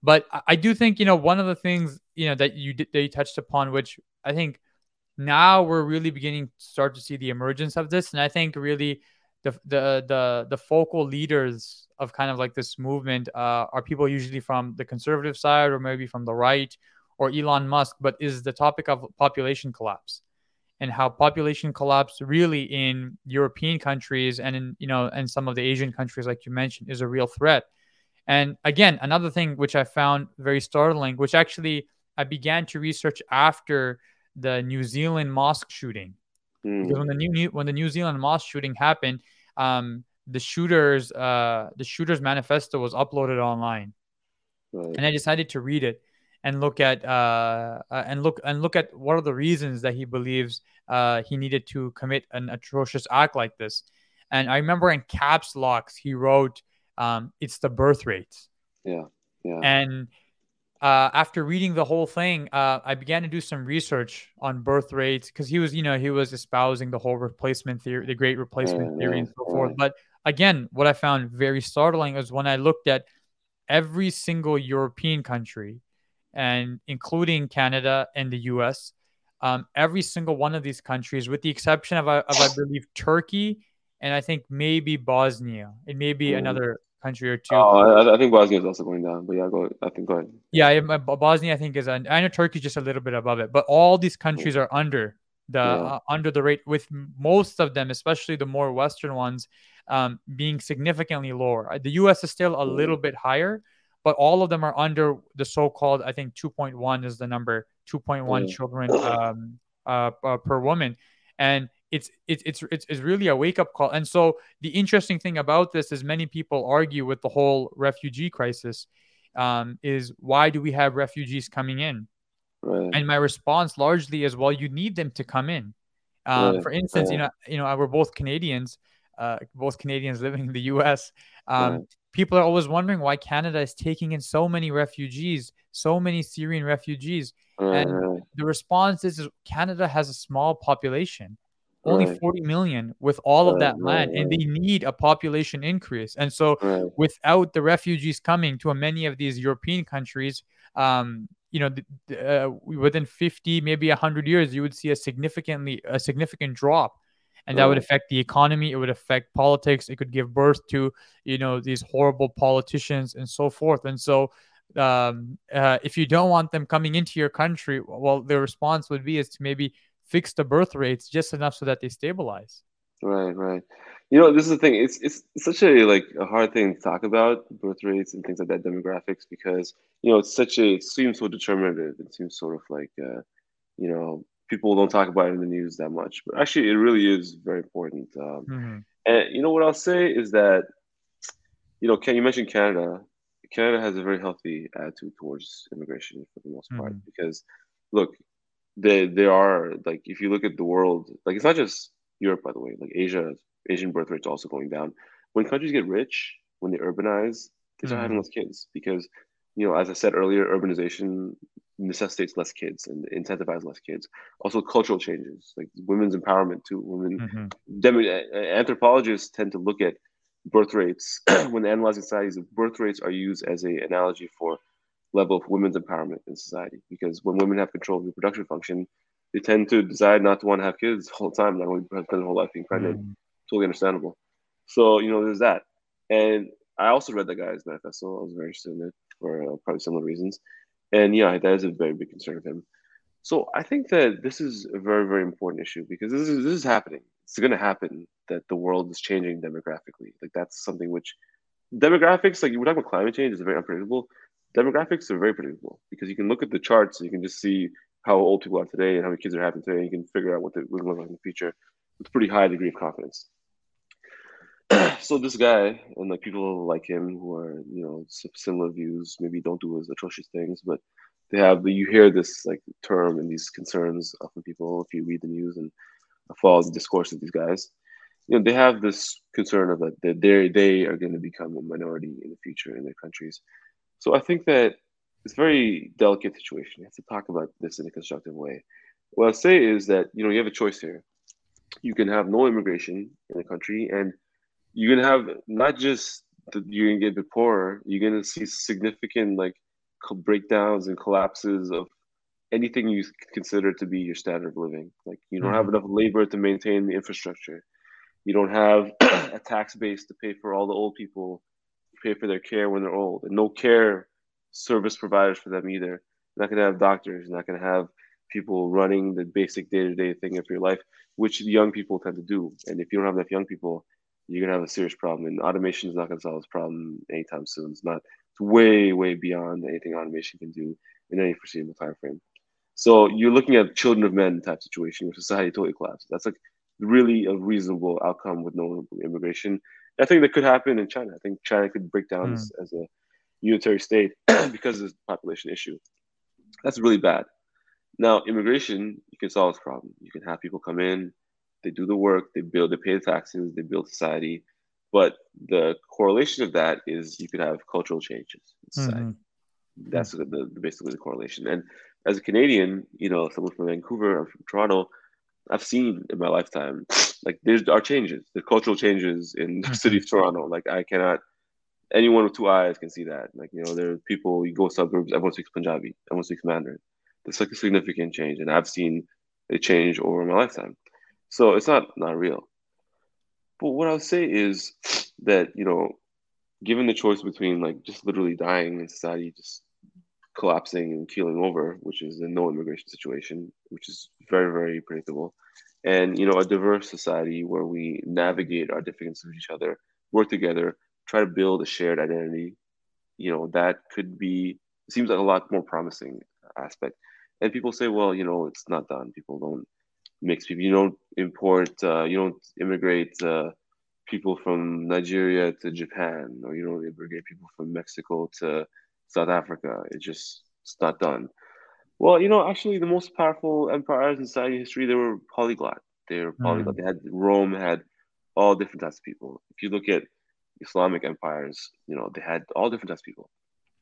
But I do think you know one of the things you know that you you touched upon, which I think now we're really beginning to start to see the emergence of this, and I think really the the the the focal leaders of kind of like this movement uh, are people usually from the conservative side or maybe from the right or Elon Musk, but is the topic of population collapse and how population collapse really in European countries and in you know and some of the Asian countries like you mentioned is a real threat. And again, another thing which I found very startling, which actually I began to research after the New Zealand mosque shooting. Mm. Because when the new when the New Zealand mosque shooting happened, um, the shooters uh, the shooters manifesto was uploaded online, right. and I decided to read it and look at uh, uh, and look and look at what are the reasons that he believes uh, he needed to commit an atrocious act like this. And I remember in caps locks he wrote, um, "It's the birth rates." Yeah, yeah. And uh, after reading the whole thing, uh, I began to do some research on birth rates because he was, you know, he was espousing the whole replacement theory, the great replacement theory, and so forth. But again, what I found very startling is when I looked at every single European country, and including Canada and the U.S., um, every single one of these countries, with the exception of, of I believe Turkey and I think maybe Bosnia, it may be mm. another country or two. Oh, I, I, think Bosnia is also going down, but yeah, go. I think go ahead. Yeah, Bosnia I think is. I know Turkey just a little bit above it, but all these countries are under the yeah. uh, under the rate. With most of them, especially the more Western ones, um, being significantly lower. The U.S. is still a little bit higher, but all of them are under the so-called. I think 2.1 is the number. 2.1 children um, uh, uh, per woman, and it's it's it's it's, it's really a wake up call. And so the interesting thing about this is many people argue with the whole refugee crisis um, is why do we have refugees coming in? Right. And my response largely is well, you need them to come in. Um, right. For instance, right. you know, you know, we're both Canadians, uh, both Canadians living in the U.S. Um, people are always wondering why Canada is taking in so many refugees, so many Syrian refugees. And the response is Canada has a small population only right. 40 million with all of that land right, and they need a population increase. And so without the refugees coming to many of these european countries um, you know uh, within 50 maybe 100 years you would see a significantly a significant drop. And that would affect the economy it would affect politics it could give birth to you know these horrible politicians and so forth. And so um, uh, if you don't want them coming into your country well the response would be is to maybe fix the birth rates just enough so that they stabilize. Right, right. You know, this is the thing. It's it's such a like a hard thing to talk about birth rates and things like that, demographics, because you know it's such a it seems so determinative. It seems sort of like uh, you know people don't talk about it in the news that much, but actually it really is very important. Um, mm-hmm. And you know what I'll say is that you know, can you mentioned Canada? Canada has a very healthy attitude towards immigration for the most part mm-hmm. because look, there there are like if you look at the world, like it's not just Europe, by the way. Like Asia, Asian birth rates also going down. When countries get rich, when they urbanize, they start mm having less kids because, you know, as I said earlier, urbanization necessitates less kids and incentivizes less kids. Also, cultural changes like women's empowerment too. Women, mm-hmm. dem- anthropologists tend to look at birth rates *clears throat* when analyzing societies. Of birth rates are used as a analogy for level of women's empowerment in society. Because when women have control of reproduction function, they tend to decide not to want to have kids all the whole time, not only spend their whole life being pregnant. Mm. Totally understandable. So, you know, there's that. And I also read that guy's manifesto. I was very interested in it for uh, probably similar reasons. And yeah, that is a very big concern of him. So I think that this is a very, very important issue because this is this is happening. It's going to happen that the world is changing demographically. Like that's something which demographics, like we're talking about climate change, is very unpredictable demographics are very predictable because you can look at the charts and you can just see how old people are today and how many kids are having today. And you can figure out what they will look like in the future with a pretty high degree of confidence. *clears throat* so this guy and like people like him who are you know similar views maybe don't do as atrocious things, but they have you hear this like term and these concerns from people if you read the news and follow the discourse of these guys. You know they have this concern of that they they are going to become a minority in the future in their countries so I think that it's a very delicate situation. You have to talk about this in a constructive way. What I'll say is that you know you have a choice here. You can have no immigration in the country, and you can have not just that you're gonna get a bit poorer. You're gonna see significant like breakdowns and collapses of anything you consider to be your standard of living. Like you don't have mm-hmm. enough labor to maintain the infrastructure. You don't have *clears throat* a tax base to pay for all the old people pay for their care when they're old, and no care service providers for them either. You're not going to have doctors. You're not going to have people running the basic day-to-day thing of your life, which young people tend to do. And if you don't have enough young people, you're going to have a serious problem. And automation is not going to solve this problem anytime soon. It's not. It's way, way beyond anything automation can do. in any foreseeable time frame. So you're looking at children of men type situation where society totally collapses. That's like really a reasonable outcome with no immigration. I think that could happen in China. I think China could break down mm. as, as, a unitary state *clears throat* because of the population issue. That's really bad. Now, immigration, you can solve this problem. You can have people come in, they do the work, they build, they pay the taxes, they build society. But the correlation of that is you could have cultural changes in society. Mm-hmm. That's the, the, basically the correlation. And as a Canadian, you know, someone from Vancouver, I'm from Toronto, I've seen in my lifetime, like there are changes, the cultural changes in the mm-hmm. city of Toronto. Like I cannot, anyone with two eyes can see that. Like you know, there are people. You go suburbs, everyone speaks Punjabi, everyone speaks Mandarin. It's like a significant change, and I've seen a change over my lifetime. So it's not not real. But what I'll say is that you know, given the choice between like just literally dying in society, just collapsing and keeling over, which is a no immigration situation, which is very, very predictable. And, you know, a diverse society where we navigate our differences with each other, work together, try to build a shared identity, you know, that could be, seems like a lot more promising aspect. And people say, well, you know, it's not done. People don't mix people. You don't import, uh, you don't immigrate uh, people from Nigeria to Japan, or you don't immigrate people from Mexico to South Africa. It just it's not done. Well, you know, actually, the most powerful empires in society history they were polyglot. They were polyglot. Mm. They had Rome had all different types of people. If you look at Islamic empires, you know, they had all different types of people.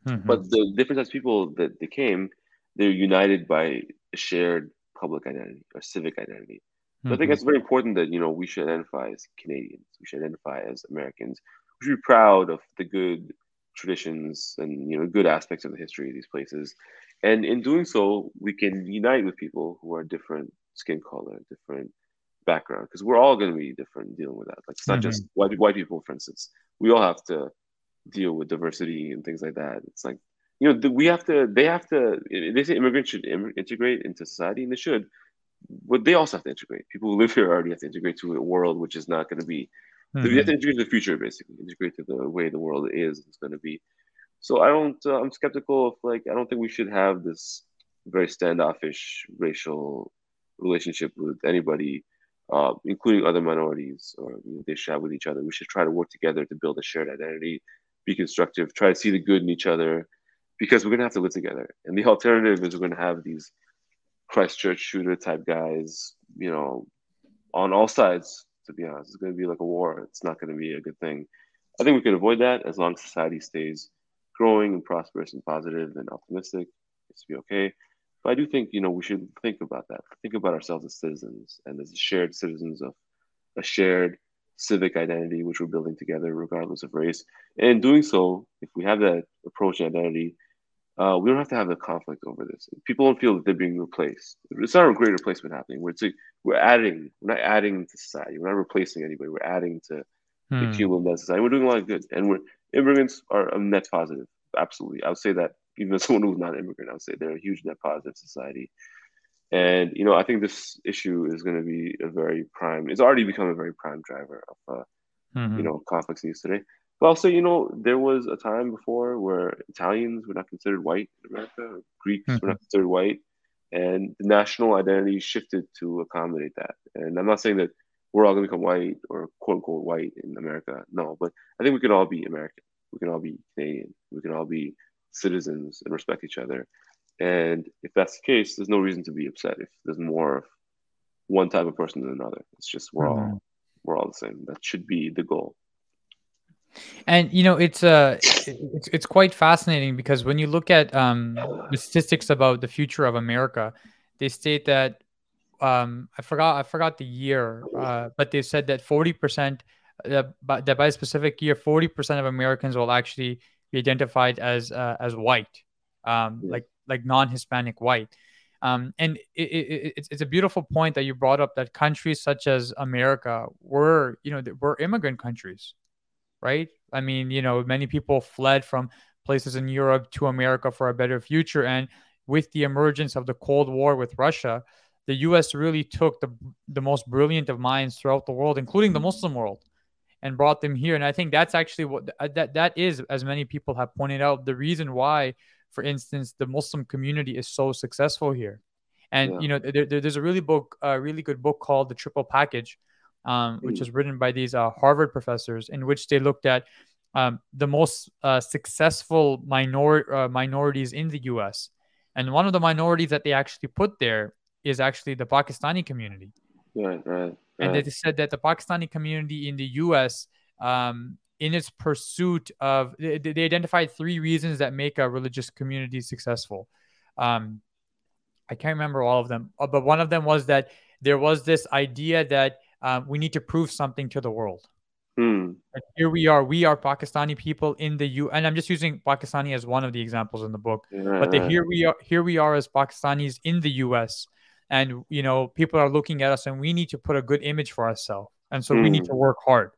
Mm-hmm. But the different types of people that they came, they're united by a shared public identity or civic identity. So mm-hmm. I think mm-hmm. it's very important that you know we should identify as Canadians. We should identify as Americans. We should be proud of the good traditions and you know good aspects of the history of these places. And in doing so we can unite with people who are different skin color different background because we're all going to be different dealing with that. Like it's not mm-hmm. just white, white people for instance. We all have to deal with diversity and things like that. It's like you know we have to they have to they say immigrants should integrate into society and they should but they also have to integrate. People who live here already have to integrate to a world which is not going to be Mm-hmm. we have to integrate the future, basically, integrate to the way the world is is going to be. So I don't. Uh, I'm skeptical of like. I don't think we should have this very standoffish racial relationship with anybody, uh, including other minorities, or you know, they should have with each other. We should try to work together to build a shared identity, be constructive, try to see the good in each other, because we're gonna have to live together. And the alternative is we're gonna have these Christchurch shooter type guys, you know, on all sides to be honest. It's going to be like a war. It's not going to be a good thing. I think we can avoid that as long as society stays growing and prosperous and positive and optimistic. It's be okay. But I do think, you know, we should think about that. Think about ourselves as citizens and as shared citizens of a shared civic identity which we're building together regardless of race. And doing so, if we have that approach and identity, uh, we don't have to have the conflict over this. People don't feel that they're being replaced. It's not a great replacement happening. We're, to, we're adding, we're not adding to society. We're not replacing anybody. We're adding to hmm. the human of society. We're doing a lot of good. And we're immigrants are a net positive. Absolutely. I would say that even as *laughs* someone who's not an immigrant, I would say they're a huge net positive society. And, you know, I think this issue is going to be a very prime, it's already become a very prime driver of, uh, mm-hmm. you know, conflicts news today. But also, you know, there was a time before where Italians were not considered white in America, Greeks mm-hmm. were not considered white, and the national identity shifted to accommodate that. And I'm not saying that we're all going to become white or quote unquote white in America. No, but I think we can all be American. We can all be Canadian. We can all be citizens and respect each other. And if that's the case, there's no reason to be upset if there's more of one type of person than another. It's just we're mm-hmm. all we're all the same. That should be the goal. And you know, it's uh it's, it's quite fascinating because when you look at um, the statistics about the future of America, they state that um, I forgot I forgot the year, uh, but they said that forty percent uh, that by a specific year, forty percent of Americans will actually be identified as uh, as white, um, like like non-Hispanic white. Um, and it, it, it's, it's a beautiful point that you brought up that countries such as America were, you know, were immigrant countries right? I mean, you know, many people fled from places in Europe to America for a better future. And with the emergence of the Cold War with Russia, the US really took the, the most brilliant of minds throughout the world, including the mm-hmm. Muslim world, and brought them here. And I think that's actually what uh, that, that is, as many people have pointed out, the reason why for instance, the Muslim community is so successful here. And Yeah. you know, there, there- there's a really book, a really good book called The Triple Package, um, which was written by these uh, Harvard professors, in which they looked at um, the most uh, successful minor uh, minorities in the U.S. And one of the minorities that they actually put there is actually the Pakistani community. Right, right, And right. they said that the Pakistani community in the U.S. Um, in its pursuit of, they, they identified three reasons that make a religious community successful. Um, I can't remember all of them, uh, but one of them was that there was this idea that um, we need to prove something to the world. Like, here we are, we are Pakistani people in the U, and I'm just using Pakistani as one of the examples in the book. Yeah, But the, here we are, here we are as Pakistanis in the U.S. And you know, people are looking at us, and we need to put a good image for ourselves, and so we need Hmm. to work hard.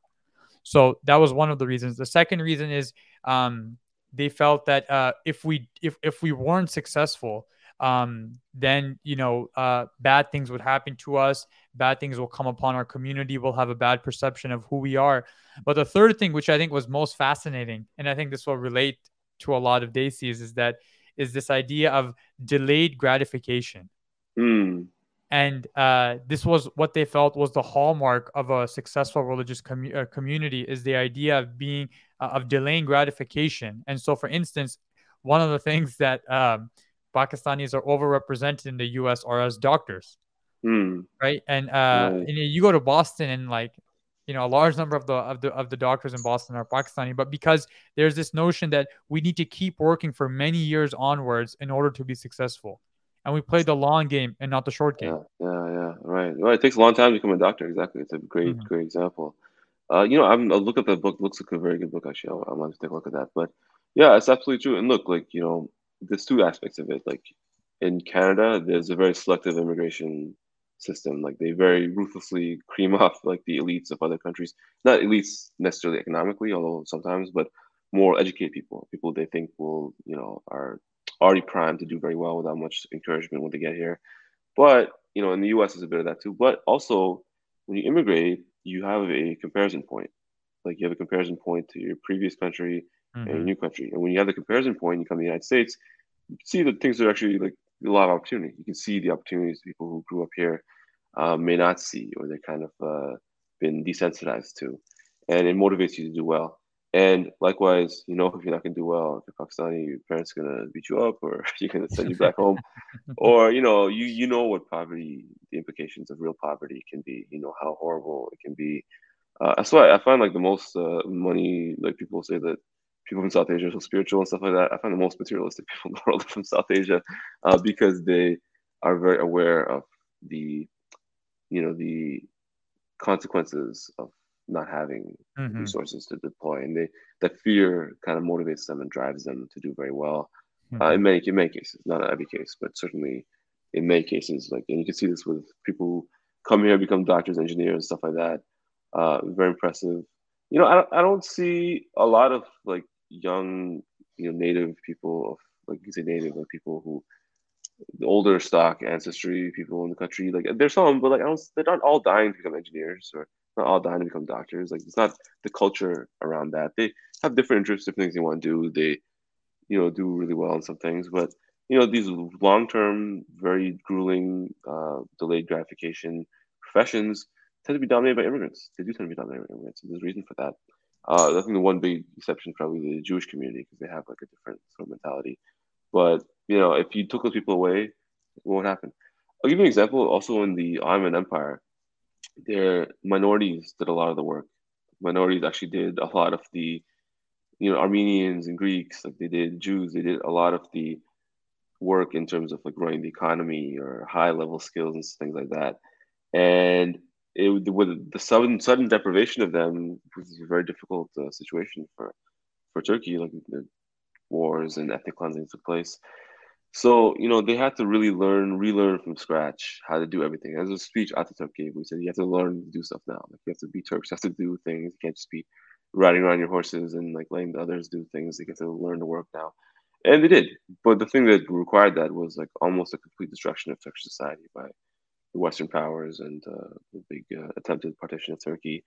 So that was one of the reasons. The second reason is um, they felt that uh, if we if if we weren't successful, um, then you know uh, bad things would happen to us. Bad things will come upon our community. We'll have a bad perception of who we are. But the third thing, which I think was most fascinating, and I think this will relate to a lot of Desis, is that is this idea of delayed gratification Hmm. and uh, this was what they felt was the hallmark of a successful religious commu- uh, community is the idea of being uh, of delaying gratification and so for instance one of the things that um, pakistanis are overrepresented in the us are as doctors Hmm. right and uh, Right. and you go to boston and like you know a large number of the of the of the doctors in boston are pakistani but because there's this notion that we need to keep working for many years onwards in order to be successful and we play the long game and not the short game Yeah, yeah, yeah. Right. Well, it takes a long time to become a doctor. Exactly. It's a great, Mhm. great example. Uh, you know, I'm, I'll look at the book. Looks like a very good book. Actually, I'll, I'll to take a look at that. But yeah, it's absolutely true. And look, like you know, there's two aspects of it. Like in Canada, there's a very selective immigration system. Like they very ruthlessly cream *laughs* off like the elites of other countries. Not elites necessarily economically, although sometimes, but more educated people, people they think will, you know, are already primed to do very well without much encouragement when they get here. But you know, in the U.S. there's a bit of that too. But also, when you immigrate, you have a comparison point. Like you have a comparison point to your previous country and your Mhm. new country. And when you have the comparison point, you come to the United States, you can see that things are actually like a lot of opportunity. You can see the opportunities people who grew up here uh, may not see, or they're kind of uh, been desensitized to, and it motivates you to do well. And likewise, you know, if you're not gonna do well, if you're Pakistani, your parents are gonna beat you up, or *laughs* you're gonna send you back home, *laughs* or you know, you you know what poverty, the implications of real poverty can be. You know how horrible it can be. Uh, that's why I find like the most uh, money, like people say that people from South Asia are so spiritual and stuff like that. I find the most materialistic people in the *laughs* world from South Asia uh, because they are very aware of the, you know, the consequences of not having Mhm. resources to deploy, and they that fear kind of motivates them and drives them to do very well. Uh, Mhm. in many in many cases, not in every case, but certainly in many cases, like and you can see this with people who come here, become doctors, engineers, stuff like that. Uh, very impressive. You know, I don't, I don't see a lot of like young, you know, native people of like you say native, like people who the older stock ancestry people in the country. Like there's some, but like I don't, they're not all dying to become engineers or not all dying to become doctors. Like it's not the culture around that. They have different interests, different things they want to do. They, you know, do really well in some things, but you know, these long-term, very grueling, uh, delayed gratification professions tend to be dominated by immigrants. They do tend to be dominated by immigrants. And there's a reason for that. Uh, I think the one big exception is probably the Jewish community because they have like a different sort of mentality. But you know, if you took those people away, what would happen? I'll give you an example. Also, in the Ottoman Empire, their minorities did a lot of the work. Minorities actually did a lot of the, you know, Armenians and Greeks, like they did Jews, they did a lot of the work in terms of like running the economy or high level skills and things like that. And it with the sudden sudden deprivation of them was a very difficult uh, situation for for Turkey. Like the wars and ethnic cleansing took place. So, you know, they had to really learn, relearn from scratch how to do everything. As a speech Ataturk gave, we said you have to learn to do stuff now. Like you have to be Turks, you have to do things. You can't just be riding around your horses and like letting the others do things. They get to learn to work now. And they did. But the thing that required that was like almost a complete destruction of Turkish society by the Western powers and uh, the big uh, attempted partition of Turkey.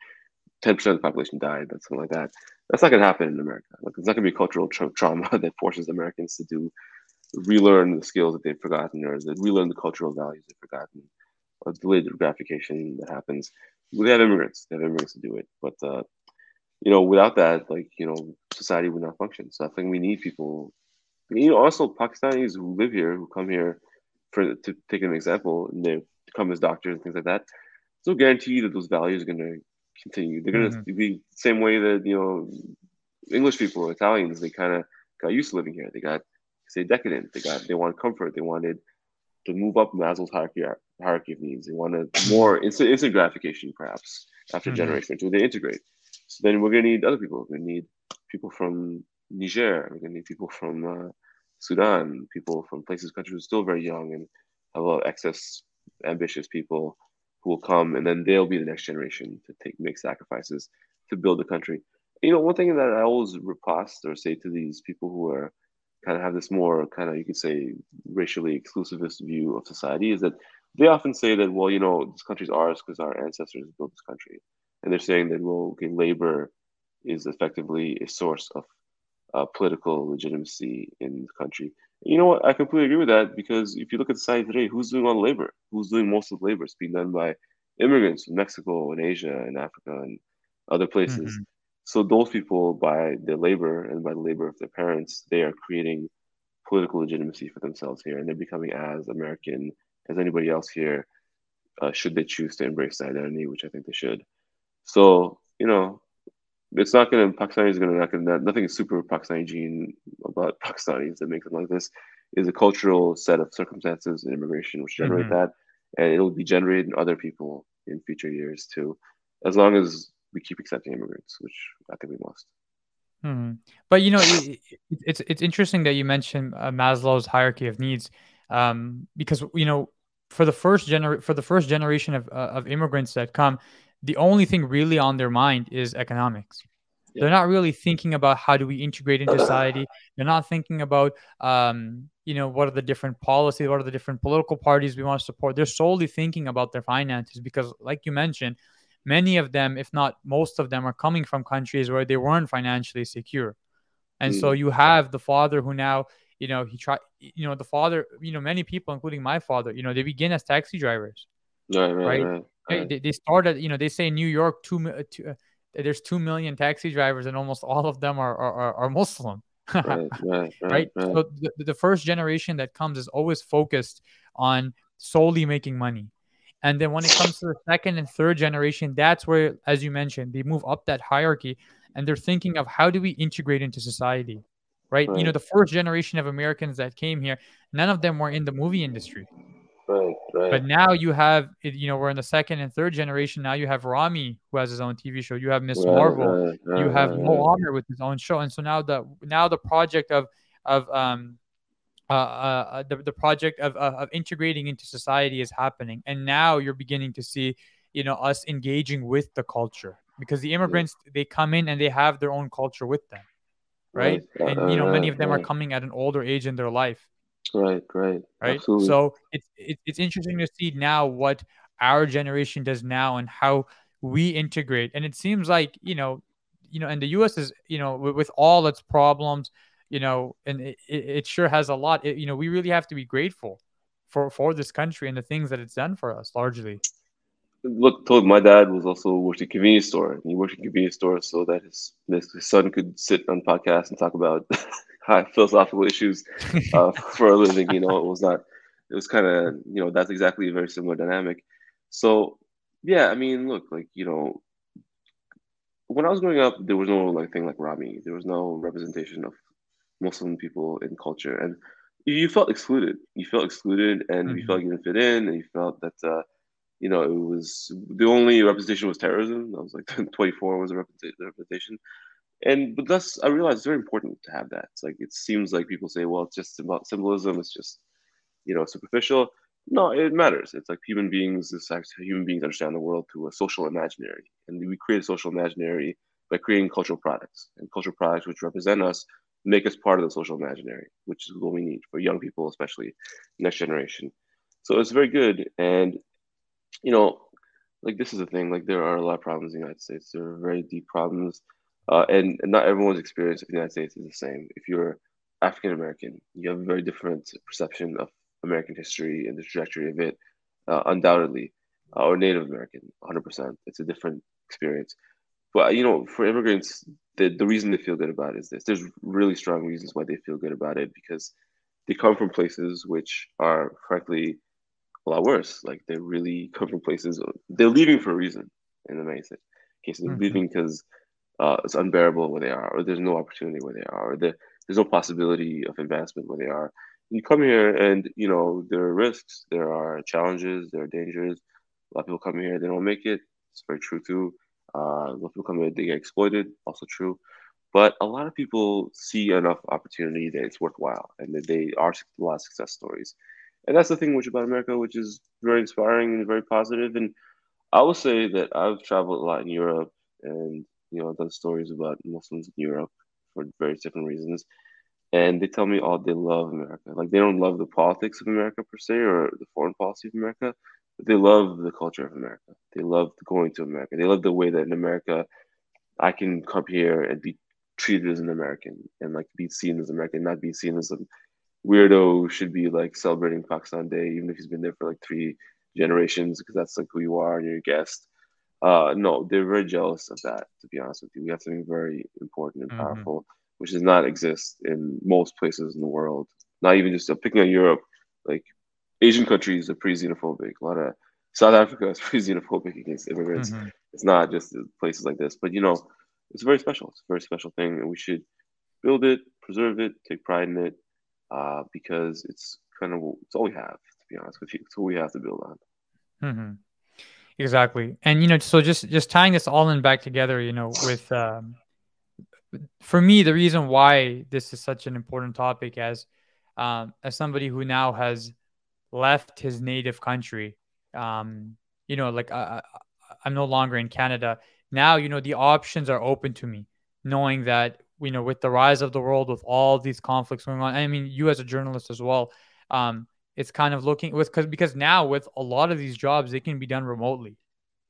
10% of the population died, that's something like that. That's not going to happen in America. Like, it's not going to be cultural tra- trauma *laughs* that forces Americans to do relearn the skills that they've forgotten or that relearn the cultural values they've forgotten or delayed gratification that happens. We have immigrants. They have immigrants to do it. But, uh, you know, without that, like, you know, society would not function. So I think we need people, you know, also Pakistanis who live here, who come here for, to take an example, and they come as doctors and things like that. There's no guarantee that those values are going to continue. They're going to mm-hmm. be the same way that, you know, English people, or Italians, they kind of got used to living here. They got, say, decadent. They got, they wanted comfort. They wanted to move up Maslow's hierarchy, hierarchy of needs. They wanted more *laughs* instant, instant gratification, perhaps, after mm-hmm. generation or two. They integrate. So then we're going to need other people. We're going to need people from Niger. We're going to need people from uh, Sudan, people from places, countries who are still very young and have a lot of excess, ambitious people who will come, and then they'll be the next generation to take make sacrifices to build the country. You know, one thing that I always riposte or say to these people who are kind of have this more kind of you could say racially exclusivist view of society is that they often say that well, you know, this country's ours because our ancestors built this country, and they're saying that well, okay, labor is effectively a source of uh, political legitimacy in the country. You know what? I completely agree with that because if you look at society today, who's doing all the labor? Who's doing most of the labor? It's being done by immigrants from Mexico and Asia and Africa and other places. Mm-hmm. So those people, by their labor and by the labor of their parents, they are creating political legitimacy for themselves here, and they're becoming as American as anybody else here, uh, should they choose to embrace the identity, which I think they should. So you know, it's not going to Pakistani is going to not going to nothing is super Pakistani gene about *laughs* Pakistanis that makes them like this. Is a cultural set of circumstances and immigration which generate mm-hmm. that, and it'll be generated in other people in future years too, as long as we keep accepting immigrants, which I think we must. Hmm. But you know, it, it's it's interesting that you mentioned uh, Maslow's hierarchy of needs, um, because you know, for the first gener for the first generation of uh, of immigrants that come, the only thing really on their mind is economics. Yeah. They're not really thinking about how do we integrate into society. They're not thinking about, um, you know, what are the different policies, what are the different political parties we want to support. They're solely thinking about their finances because, like you mentioned, many of them, if not most of them, are coming from countries where they weren't financially secure. And mm. so you have the father who now, you know, he tried, you know, the father, you know, many people, including my father, you know, they begin as taxi drivers. Right, right, right. right. They, they started, you know, they say in New York, two, two uh, there's two million taxi drivers, and almost all of them are are, are Muslim. *laughs* right, right, right, So the, the first generation that comes is always focused on solely making money. And then when it comes to the second and third generation, that's where, as you mentioned, they move up that hierarchy and they're thinking of how do we integrate into society, right? right? You know, the first generation of Americans that came here, none of them were in the movie industry. Right, right. But now you have, you know, we're in the second and third generation. Now you have Ramy who has his own TV show. You have Miss right, Marvel. Right, you have Mo Amer with his own show. And so now the now the project of of um uh, uh, uh, the, the project of, uh, of integrating into society is happening and now you're beginning to see you know us engaging with the culture because the immigrants they come in and they have their own culture with them right, right. and you know many of them are coming at an older age in their life right right right Absolutely. so it's it, it's interesting to see now what our generation does now and how we integrate and it seems like you know you know and the us is you know with, with all its problems you know, and it, it sure has a lot. It, you know, we really have to be grateful for for this country and the things that it's done for us, largely. Look, told my dad was also worked at a convenience store. And he worked at a convenience store so that his his son could sit on podcasts and talk about *laughs* philosophical issues *laughs* uh, for a living. You know, it was not. It was kind of you know that's exactly a very similar dynamic. So yeah, I mean, look, like you know, when I was growing up, there was no like thing like Ramy. There was no representation of Muslim people in culture, and you felt excluded. You felt excluded, and mm-hmm. you felt like you didn't fit in, and you felt that uh, you know it was the only representation was terrorism. I was like *laughs* 24 was a representation, and but thus I realized it's very important to have that. It's like it seems like people say, well, it's just about symbolism. It's just you know superficial. No, it matters. It's like human beings. This actually human beings understand the world through a social imaginary, and we create a social imaginary by creating cultural products and cultural products which represent us make us part of the social imaginary, which is what we need for young people, especially next generation. So it's very good. And, you know, like this is the thing, like there are a lot of problems in the United States. There are very deep problems. Uh, and, not everyone's experience of the United States is the same. If you're African American, you have a very different perception of American history and the trajectory of it, uh, undoubtedly, uh, or Native American, 100%. It's a different experience. But, you know, for immigrants, the, the reason they feel good about it is this. There's really strong reasons why they feel good about it because they come from places which are, frankly, a lot worse. Like they really come from places, they're leaving for a reason in the united main case. They're mm-hmm. leaving because uh, it's unbearable where they are, or there's no opportunity where they are, or there's no possibility of advancement where they are. You come here, and you know there are risks, there are challenges, there are dangers. A lot of people come here, they don't make it. It's very true too. Uh, a lot of people come here, they get exploited. Also true. But a lot of people see enough opportunity that it's worthwhile, and that they are a lot of success stories. And that's the thing which about America, which is very inspiring and very positive. And I will say that I've traveled a lot in Europe, and you know, done stories about Muslims in Europe for various different reasons. And they tell me all they love America. Like they don't love the politics of America per se or the foreign policy of America, but they love the culture of America. They love going to America. They love the way that in America I can come here and be treated as an American and like be seen as American, not be seen as a weirdo should be like celebrating Pakistan Day, even if he's been there for like three generations, because that's like who you are and you're a guest uh, no, they're very jealous of that. To be honest with you, we have something very important and mm-hmm. powerful, mm-hmm. which does not exist in most places in the world. Not even just uh, picking on Europe, like Asian countries are pretty xenophobic. A lot of South Africa is *laughs* pretty xenophobic against immigrants. Mm-hmm. It's not just places like this, but you know, it's very special. It's a very special thing, and we should build it, preserve it, take pride in it, uh, because it's kind of it's all we have. To be honest with you, it's all we have to build on. Mm-hmm. Exactly. And you know, so just just tying this all in back together, you know, with um for me the reason why this is such an important topic as um as somebody who now has left his native country, um, you know, like I, I'm no longer in Canada. Now, you know, the options are open to me, knowing that you know, with the rise of the world, with all these conflicts going on. I mean, you as a journalist as well. Um, it's kind of looking with because because now with a lot of these jobs they can be done remotely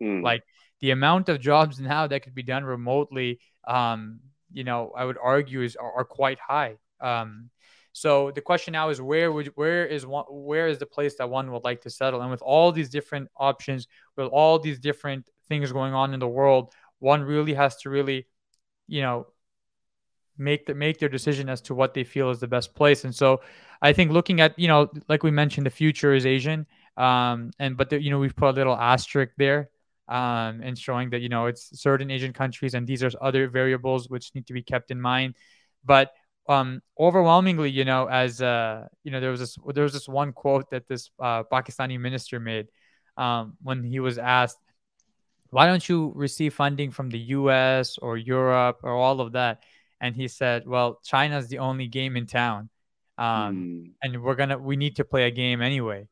mm. like the amount of jobs now that could be done remotely um you know i would argue is are, are quite high um so the question now is where would where is one where is the place that one would like to settle and with all these different options with all these different things going on in the world one really has to really you know make the, make their decision as to what they feel is the best place. And so, I think looking at you know, like we mentioned, the future is Asian, um, and but the, you know we've put a little asterisk there, um, and showing that you know it's certain Asian countries, and these are other variables which need to be kept in mind. But um, overwhelmingly, you know, as uh, you know, there was this there was this one quote that this uh, Pakistani minister made um, when he was asked, "Why don't you receive funding from the U.S. or Europe or all of that?" and he said, "Well, China's the only game in town, um, mm. and we're gonna we need to play a game anyway."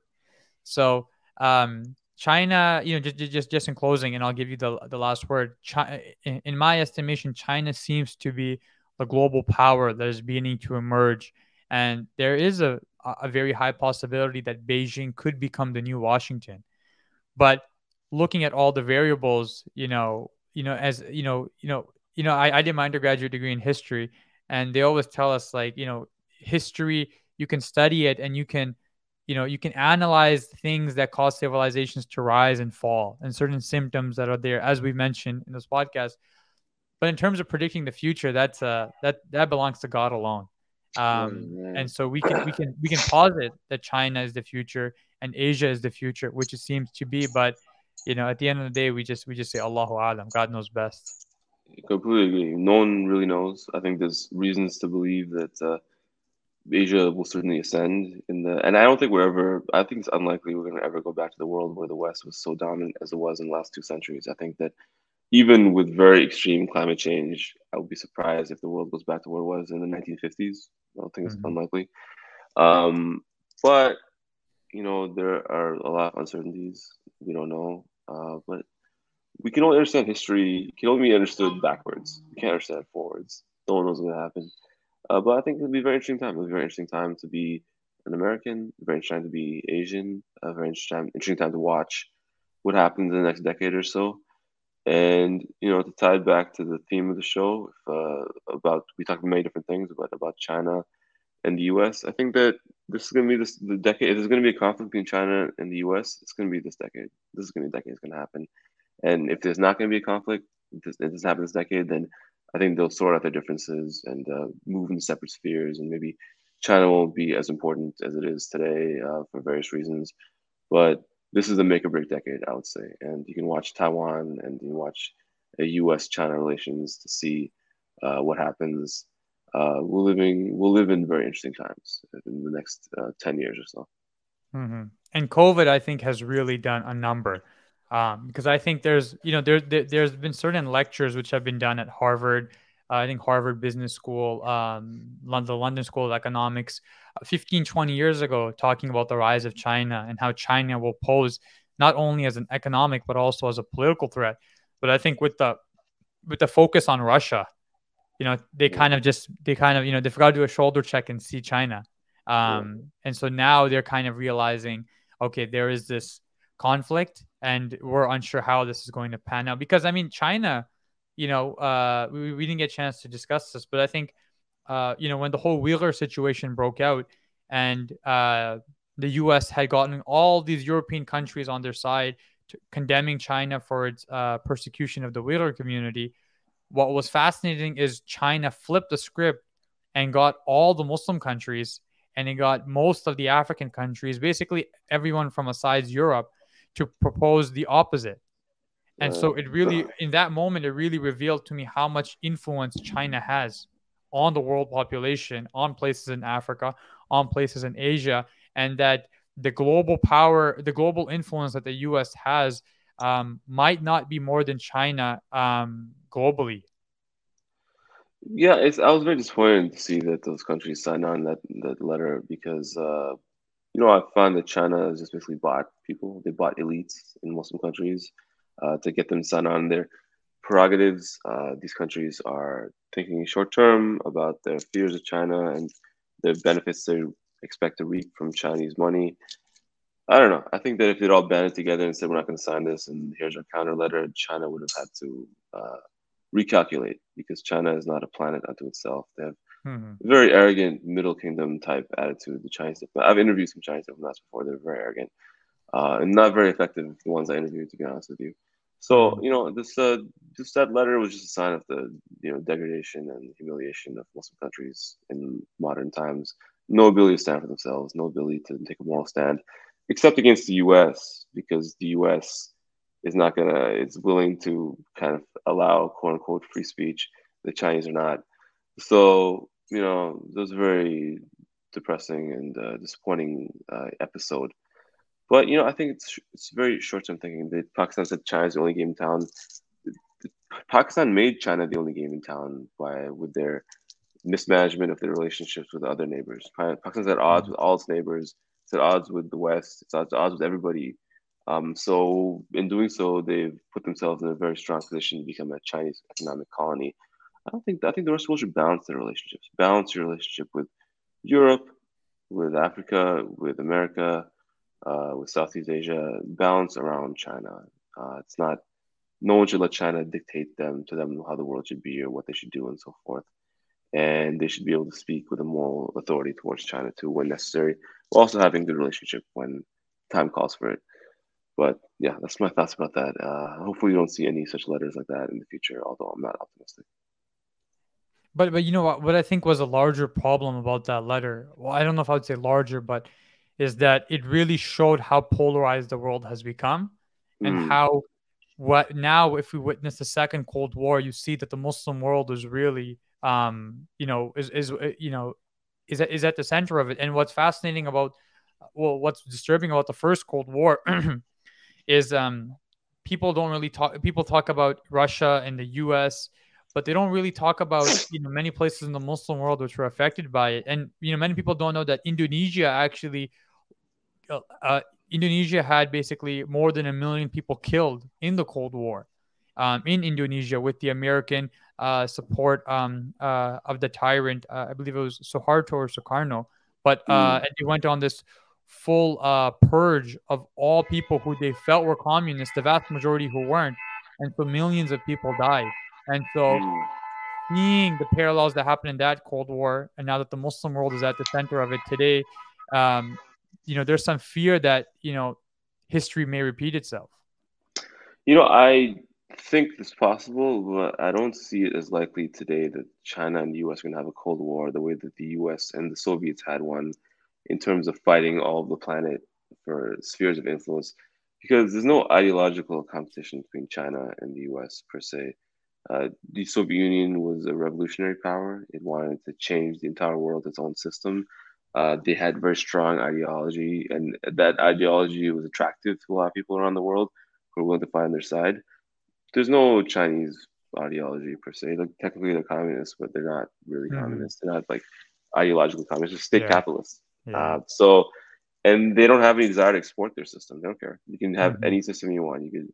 So um, China, you know, just just just in closing, and I'll give you the the last word. China, in, my estimation, China seems to be the global power that is beginning to emerge, and there is a a very high possibility that Beijing could become the new Washington. But looking at all the variables, you know, you know, as you know, you know, you know, I, I did my undergraduate degree in history, and they always tell us like, you know, history, you can study it and you can, you know, you can analyze things that cause civilizations to rise and fall and certain symptoms that are there, as we mentioned in this podcast. But in terms of predicting the future, that's uh that that belongs to God alone. Um, and so we can we can we can posit that China is the future and Asia is the future, which it seems to be. But you know, at the end of the day, we just we just say Allahu Alam, God knows best completely agree. No one really knows. I think there's reasons to believe that uh, Asia will certainly ascend in the, and I don't think we're ever. I think it's unlikely we're going to ever go back to the world where the West was so dominant as it was in the last two centuries. I think that even with very extreme climate change, I would be surprised if the world goes back to where it was in the 1950s. I don't think it's mm-hmm. unlikely. Um, but you know, there are a lot of uncertainties. We don't know. Uh, but we can only understand history can only be understood backwards. We can't understand forwards. No one knows what's going to happen. Uh, but I think it'll be a very interesting time. It'll be a very interesting time to be an American, a very interesting time to be Asian, a very interesting time, interesting time to watch what happens in the next decade or so. And you know, to tie it back to the theme of the show, if, uh, about we talked many different things, but about China and the U.S. I think that this is going to be this the decade. If there's going to be a conflict between China and the U.S., it's going to be this decade. This is going to be a decade. It's going to happen. And if there's not going to be a conflict, if this happens this decade, then I think they'll sort out their differences and uh, move in separate spheres, and maybe China won't be as important as it is today uh, for various reasons. But this is the make or break decade, I would say. And you can watch Taiwan and you watch U.S. China relations to see uh, what happens. Uh, we're living, we'll live in very interesting times in the next uh, ten years or so. Mm-hmm. And COVID, I think, has really done a number um, because I think there's, you know, there, there has been certain lectures which have been done at Harvard. Uh, I think Harvard Business School, um, the London School of Economics, uh, 15, 20 years ago, talking about the rise of China and how China will pose not only as an economic but also as a political threat. But I think with the with the focus on Russia, you know, they kind of just they kind of you know they forgot to do a shoulder check and see China, um, and so now they're kind of realizing, okay, there is this conflict, and we're unsure how this is going to pan out because I mean China, you know, uh, we, we didn't get a chance to discuss this, but I think, uh, you know, when the whole Uyghur situation broke out, and uh, the U.S. had gotten all these European countries on their side condemning China for its uh, persecution of the Uyghur community. What was fascinating is China flipped the script and got all the Muslim countries and it got most of the African countries, basically everyone from aside Europe, to propose the opposite. And so it really, in that moment, it really revealed to me how much influence China has on the world population, on places in Africa, on places in Asia, and that the global power, the global influence that the U.S. has um, might not be more than China um, globally. Yeah, it's. I was very disappointed to see that those countries signed on that that letter because uh, you know I found that China has just basically bought people. They bought elites in Muslim countries uh, to get them to sign on their prerogatives. Uh, these countries are thinking short term about their fears of China and the benefits they expect to reap from Chinese money. I don't know. I think that if they'd all banded together and said we're not going to sign this, and here's our counter letter, China would have had to uh, recalculate because China is not a planet unto itself. They have mm-hmm. very arrogant Middle Kingdom type attitude. The Chinese, I've interviewed some Chinese diplomats before. They're very arrogant uh, and not very effective. The ones I interviewed, to be honest with you. So mm-hmm. you know, this uh, just that letter was just a sign of the you know degradation and humiliation of Muslim countries in modern times no ability to stand for themselves, no ability to take a moral stand, except against the U.S. because the U.S. is not gonna, It's willing to kind of allow quote unquote free speech. The Chinese are not. So you know, it was a very depressing and uh, disappointing uh, episode. But you know, I think it's it's very short term thinking. That Pakistan said China's the only game in town. Pakistan made China the only game in town by with their mismanagement of their relationships with other neighbors. Pakistan's at odds with all its neighbors. It's at odds with the West. It's at odds with everybody. Um, so in doing so, they've put themselves in a very strong position to become a Chinese economic colony. I don't think I think the rest of the world should balance their relationships. Balance your relationship with Europe, with Africa, with America, uh, with Southeast Asia. Balance around China. Uh, it's not. No one should let China dictate them to them how the world should be or what they should do and so forth and they should be able to speak with a moral authority towards China too when necessary, while also having good relationship when time calls for it. But yeah, that's my thoughts about that. Uh, hopefully, you don't see any such letters like that in the future, although I'm not optimistic. But but you know what? What I think was a larger problem about that letter. Well, I don't know if I would say larger, but is that it really showed how polarized the world has become, and mm. how what now if we witness the second Cold War, you see that the Muslim world is really um, you know, is is uh, you know, is is at the center of it. And what's fascinating about, well, what's disturbing about the first Cold War *clears throat* is um, people don't really talk. People talk about Russia and the U.S., but they don't really talk about you know many places in the Muslim world which were affected by it. And you know, many people don't know that Indonesia actually. Uh, uh Indonesia had basically more than a million people killed in the Cold War um, in Indonesia with the American uh, support um, uh, of the tyrant. Uh, I believe it was Suharto or Sukarno. But uh, mm. and they went on this full uh, purge of all people who they felt were communists, the vast majority who weren't. And so millions of people died. And so mm. seeing the parallels that happened in that Cold War, and now that the Muslim world is at the center of it today, um, you know, there's some fear that you know history may repeat itself. You know, I think it's possible, but I don't see it as likely today that China and the U.S. are going to have a Cold War the way that the U.S. and the Soviets had one, in terms of fighting all of the planet for spheres of influence, because there's no ideological competition between China and the U.S. per se. Uh, the Soviet Union was a revolutionary power. It wanted to change the entire world, its own system. Uh, they had very strong ideology, and that ideology was attractive to a lot of people around the world who were willing to fight on their side. There's no Chinese ideology per se. Like technically, they're communists, but they're not really mm. communists. They're not like ideological communists. They're state yeah. capitalists. Yeah. Uh, so, and they don't have any desire to export their system. They don't care. You can have mm-hmm. any system you want. You can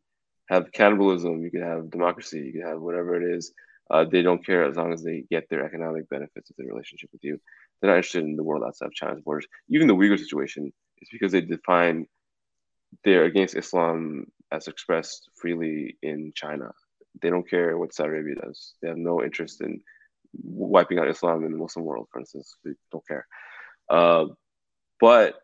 have cannibalism, you can have democracy, you can have whatever it is. Uh, they don't care as long as they get their economic benefits of their relationship with you. They're not interested in the world outside of China's borders. Even the Uyghur situation is because they define they're against Islam as expressed freely in China. They don't care what Saudi Arabia does. They have no interest in wiping out Islam in the Muslim world, for instance. They don't care. Uh, but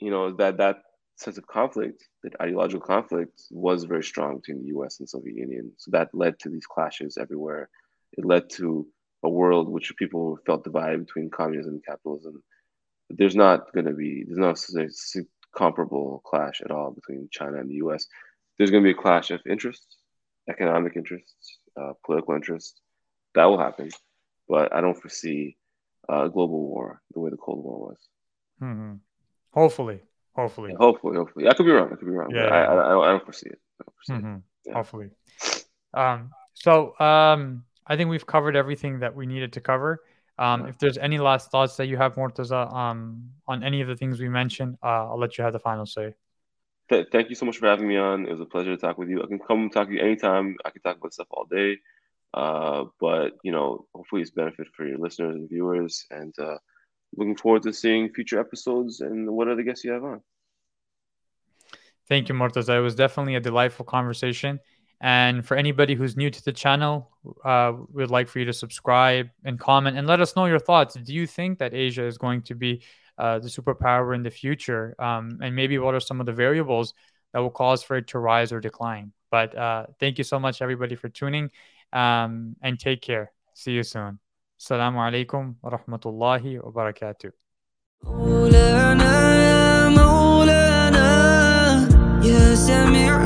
you know that that sense of conflict, that ideological conflict, was very strong between the U.S. and Soviet Union. So that led to these clashes everywhere. It led to a world which people felt divided between communism and capitalism. There's not going to be there's not a comparable clash at all between China and the U.S. There's going to be a clash of interests, economic interests, uh, political interests. That will happen, but I don't foresee a global war the way the Cold War was. Mm-hmm. Hopefully, Hopefully. Yeah, hopefully, hopefully. I could be wrong. I could be wrong. Yeah, I, I, I, don't foresee it. Don't foresee mm-hmm. it. Yeah. Hopefully. Um, so um, I think we've covered everything that we needed to cover. Um, if there's any last thoughts that you have, Murtaza, um, on any of the things we mentioned, uh, I'll let you have the final say. Th- thank you so much for having me on. It was a pleasure to talk with you. I can come talk to you anytime. I can talk about stuff all day. Uh, but you know, hopefully, it's benefit for your listeners and viewers. And uh, looking forward to seeing future episodes and what other guests you have on. Thank you, Murtaza. It was definitely a delightful conversation. And for anybody who's new to the channel, uh, we'd like for you to subscribe and comment and let us know your thoughts. Do you think that Asia is going to be uh, the superpower in the future? Um, and maybe what are some of the variables that will cause for it to rise or decline? But uh, thank you so much, everybody, for tuning um, and take care. See you soon. السلام عليكم ورحمة الله وبركاته. مولانا يا مولانا يا سميع